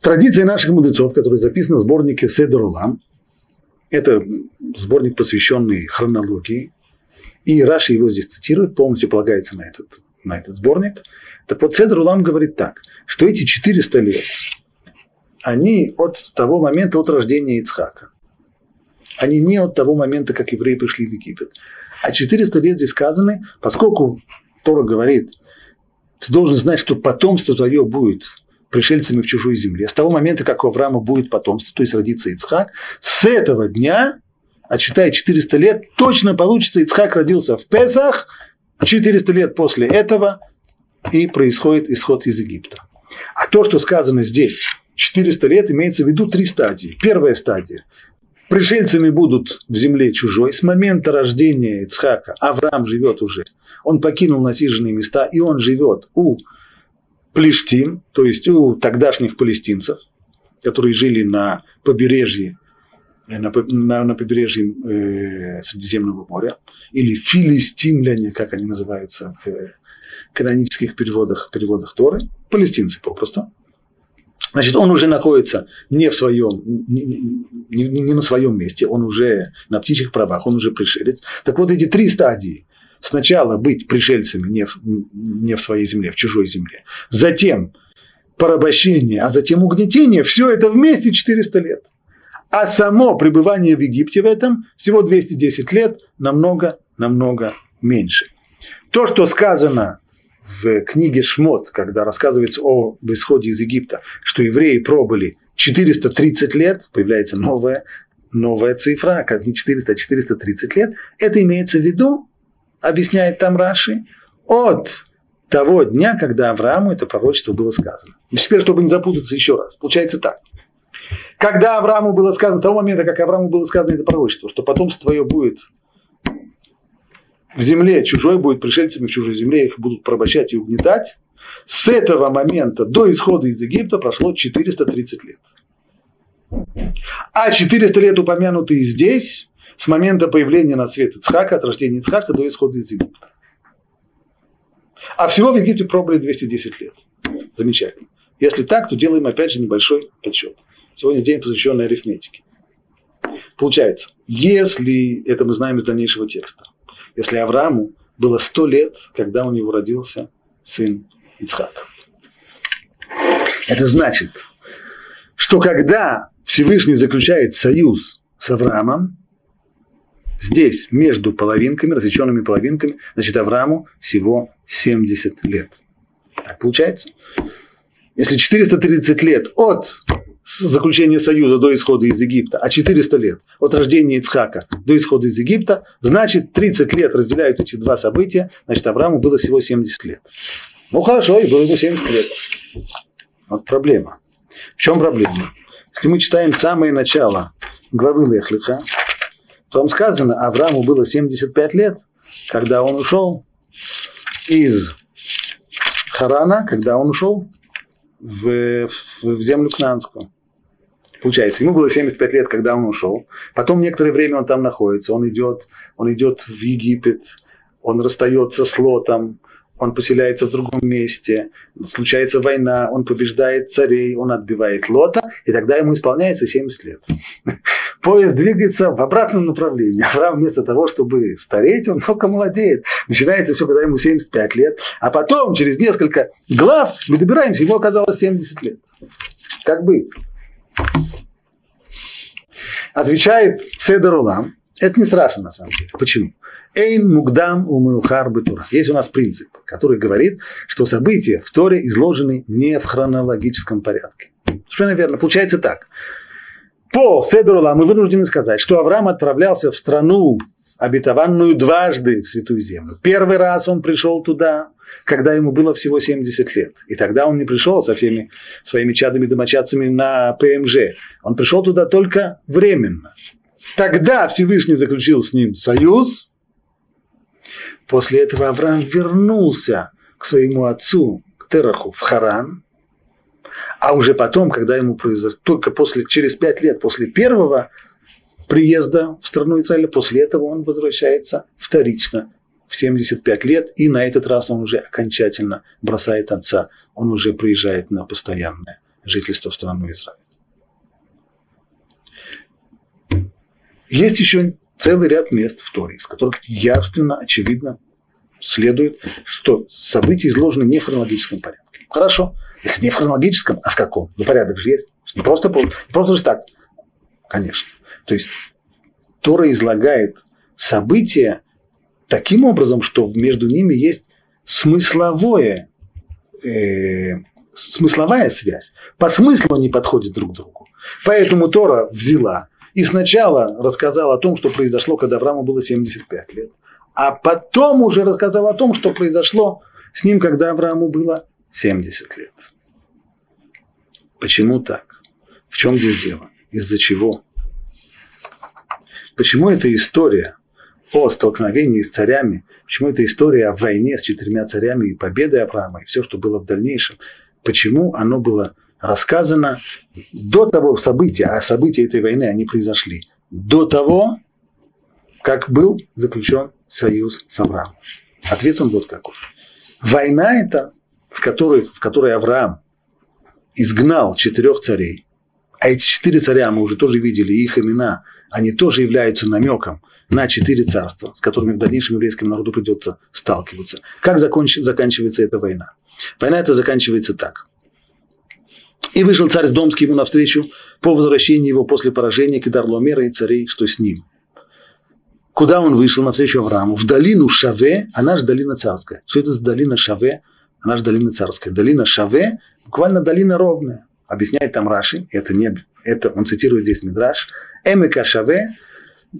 Традиция наших мудрецов, которая записана в сборнике Седер Улам, это сборник, посвященный хронологии, и Раши его здесь цитирует, полностью полагается на этот, на этот сборник. Так вот, Седр Улам говорит так, что эти 400 лет, они от того момента, от рождения Ицхака. Они не от того момента, как евреи пришли в Египет. А 400 лет здесь сказаны, поскольку Тора говорит, ты должен знать, что потомство твое будет пришельцами в чужой земле. С того момента, как у Авраама будет потомство, то есть родится Ицхак, с этого дня, отсчитая 400 лет, точно получится, Ицхак родился в Песах, 400 лет после этого и происходит исход из Египта. А то, что сказано здесь, 400 лет, имеется в виду три стадии. Первая стадия Пришельцами будут в земле чужой. С момента рождения Ицхака Авраам живет уже. Он покинул насиженные места, и он живет у Плештим, то есть у тогдашних палестинцев, которые жили на побережье на, на, на побережье э, Средиземного моря, или филистимляне, как они называются в э, канонических переводах, переводах Торы, палестинцы попросту. Значит, он уже находится не, в своем, не, не, не на своем месте, он уже на птичьих правах, он уже пришелец. Так вот эти три стадии. Сначала быть пришельцами не в, не в своей земле, в чужой земле. Затем порабощение, а затем угнетение. Все это вместе 400 лет. А само пребывание в Египте в этом всего 210 лет, намного, намного меньше. То, что сказано в книге Шмот, когда рассказывается о исходе из Египта, что евреи пробыли 430 лет, появляется новая, новая цифра, как не 400, а 430 лет, это имеется в виду, объясняет там Раши, от того дня, когда Аврааму это пророчество было сказано. И теперь, чтобы не запутаться еще раз, получается так. Когда Аврааму было сказано, с того момента, как Аврааму было сказано это пророчество, что потомство твое будет в земле чужой будет пришельцами в чужой земле, их будут порабощать и угнетать. С этого момента до исхода из Египта прошло 430 лет. А 400 лет упомянуты и здесь, с момента появления на свет Ицхака, от рождения Ицхака до исхода из Египта. А всего в Египте пробыли 210 лет. Замечательно. Если так, то делаем опять же небольшой подсчет. Сегодня день, посвященный арифметике. Получается, если, это мы знаем из дальнейшего текста, если Аврааму было сто лет, когда у него родился сын Ицхак. Это значит, что когда Всевышний заключает союз с Авраамом, здесь между половинками, рассеченными половинками, значит, Аврааму всего 70 лет. Так получается. Если 430 лет от заключения союза до исхода из Египта, а 400 лет от рождения Ицхака до исхода из Египта, значит 30 лет разделяют эти два события, значит Аврааму было всего 70 лет. Ну хорошо, и было ему 70 лет. Вот проблема. В чем проблема? Если мы читаем самое начало главы Лехлиха, там сказано, Аврааму было 75 лет, когда он ушел из Харана, когда он ушел в, в землю Кнанскую. Получается, ему было 75 лет, когда он ушел. Потом некоторое время он там находится. Он идет, он идет в Египет, он расстается с Лотом, он поселяется в другом месте, случается война, он побеждает царей, он отбивает Лота, и тогда ему исполняется 70 лет. Поезд двигается в обратном направлении. Авраам вместо того, чтобы стареть, он только молодеет. Начинается все, когда ему 75 лет, а потом, через несколько глав, мы добираемся, ему оказалось 70 лет. Как быть? Отвечает Седер Улам, это не страшно на самом деле. Почему? Эйн мугдам умылхар бетура. Есть у нас принцип, который говорит, что события в Торе изложены не в хронологическом порядке. Что, наверное, получается так. По Седрула мы вынуждены сказать, что Авраам отправлялся в страну обетованную дважды в Святую Землю. Первый раз он пришел туда, когда ему было всего 70 лет. И тогда он не пришел со всеми своими чадами-домочадцами на ПМЖ. Он пришел туда только временно. Тогда Всевышний заключил с ним союз, После этого Авраам вернулся к своему отцу, к Тераху, в Харан, а уже потом, когда ему произошло, только после, через пять лет после первого приезда в страну Израиля, после этого он возвращается вторично в 75 лет, и на этот раз он уже окончательно бросает отца, он уже приезжает на постоянное жительство в страну Израиля. Есть еще целый ряд мест в Торе, из которых явственно, очевидно следует, что события изложены не в хронологическом порядке. Хорошо, если не в хронологическом, а в каком? Ну, порядок же есть. Не просто, не просто же так. Конечно. То есть Тора излагает события таким образом, что между ними есть смысловое, э, смысловая связь. По смыслу они подходят друг к другу. Поэтому Тора взяла и сначала рассказал о том, что произошло, когда Аврааму было 75 лет, а потом уже рассказал о том, что произошло с ним, когда Аврааму было 70 лет. Почему так? В чем здесь дело? Из-за чего? Почему эта история о столкновении с царями, почему эта история о войне с четырьмя царями и победы Авраама, и все, что было в дальнейшем, почему оно было рассказано до того события, а события этой войны, они произошли до того, как был заключен союз с Авраамом. Ответ он вот какой. Война это, в которой, в которой Авраам изгнал четырех царей, а эти четыре царя мы уже тоже видели, их имена, они тоже являются намеком на четыре царства, с которыми в дальнейшем еврейскому народу придется сталкиваться. Как законч, заканчивается эта война? Война эта заканчивается так. И вышел царь Домский ему навстречу по возвращении его после поражения Кедарломера и царей, что с ним. Куда он вышел навстречу Аврааму? В долину Шаве, она же долина царская. Что это за долина Шаве? Она же долина царская. Долина Шаве, буквально долина ровная. Объясняет там Раши, это не, это он цитирует здесь Мидраш. Эмека Шаве,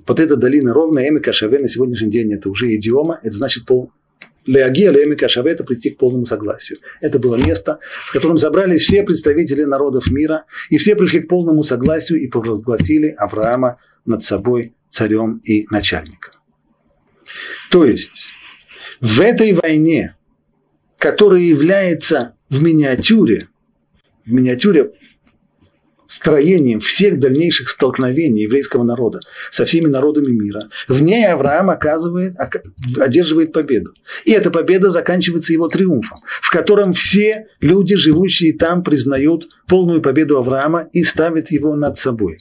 вот эта долина ровная, Эмека Шаве на сегодняшний день это уже идиома, это значит пол, Леагия Леэмика Шаве – это прийти к полному согласию. Это было место, в котором собрались все представители народов мира, и все пришли к полному согласию и провозгласили Авраама над собой царем и начальником. То есть в этой войне, которая является в миниатюре, в миниатюре строением всех дальнейших столкновений еврейского народа со всеми народами мира, в ней Авраам оказывает, одерживает победу. И эта победа заканчивается его триумфом, в котором все люди, живущие там, признают полную победу Авраама и ставят его над собой.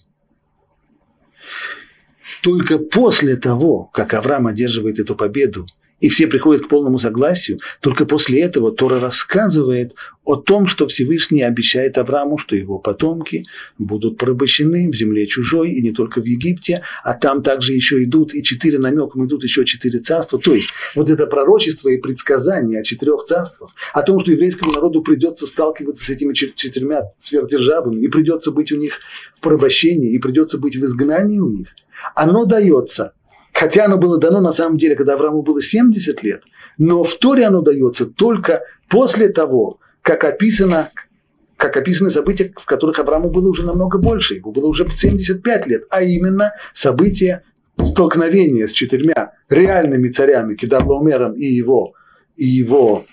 Только после того, как Авраам одерживает эту победу и все приходят к полному согласию, только после этого Тора рассказывает о том, что Всевышний обещает Аврааму, что его потомки будут порабощены в земле чужой, и не только в Египте, а там также еще идут и четыре намеком идут еще четыре царства. То есть вот это пророчество и предсказание о четырех царствах, о том, что еврейскому народу придется сталкиваться с этими четырьмя сверхдержавами, и придется быть у них в порабощении, и придется быть в изгнании у них, оно дается Хотя оно было дано на самом деле, когда Аврааму было 70 лет, но в Торе оно дается только после того, как описано, как описаны события, в которых Аврааму было уже намного больше, ему было уже 75 лет, а именно события столкновения с четырьмя реальными царями, Кедарлаумером и его, и его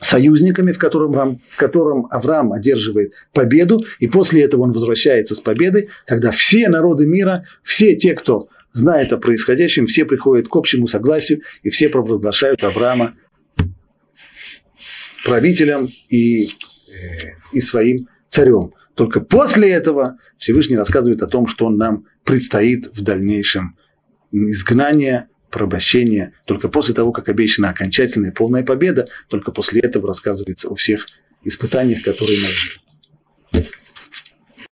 союзниками, в котором, в котором Авраам одерживает победу, и после этого он возвращается с победой, когда все народы мира, все те, кто знает о происходящем, все приходят к общему согласию, и все провозглашают Авраама правителем и, э, и своим царем. Только после этого Всевышний рассказывает о том, что нам предстоит в дальнейшем изгнание, порабощение. Только после того, как обещана окончательная полная победа, только после этого рассказывается о всех испытаниях, которые нас ждут.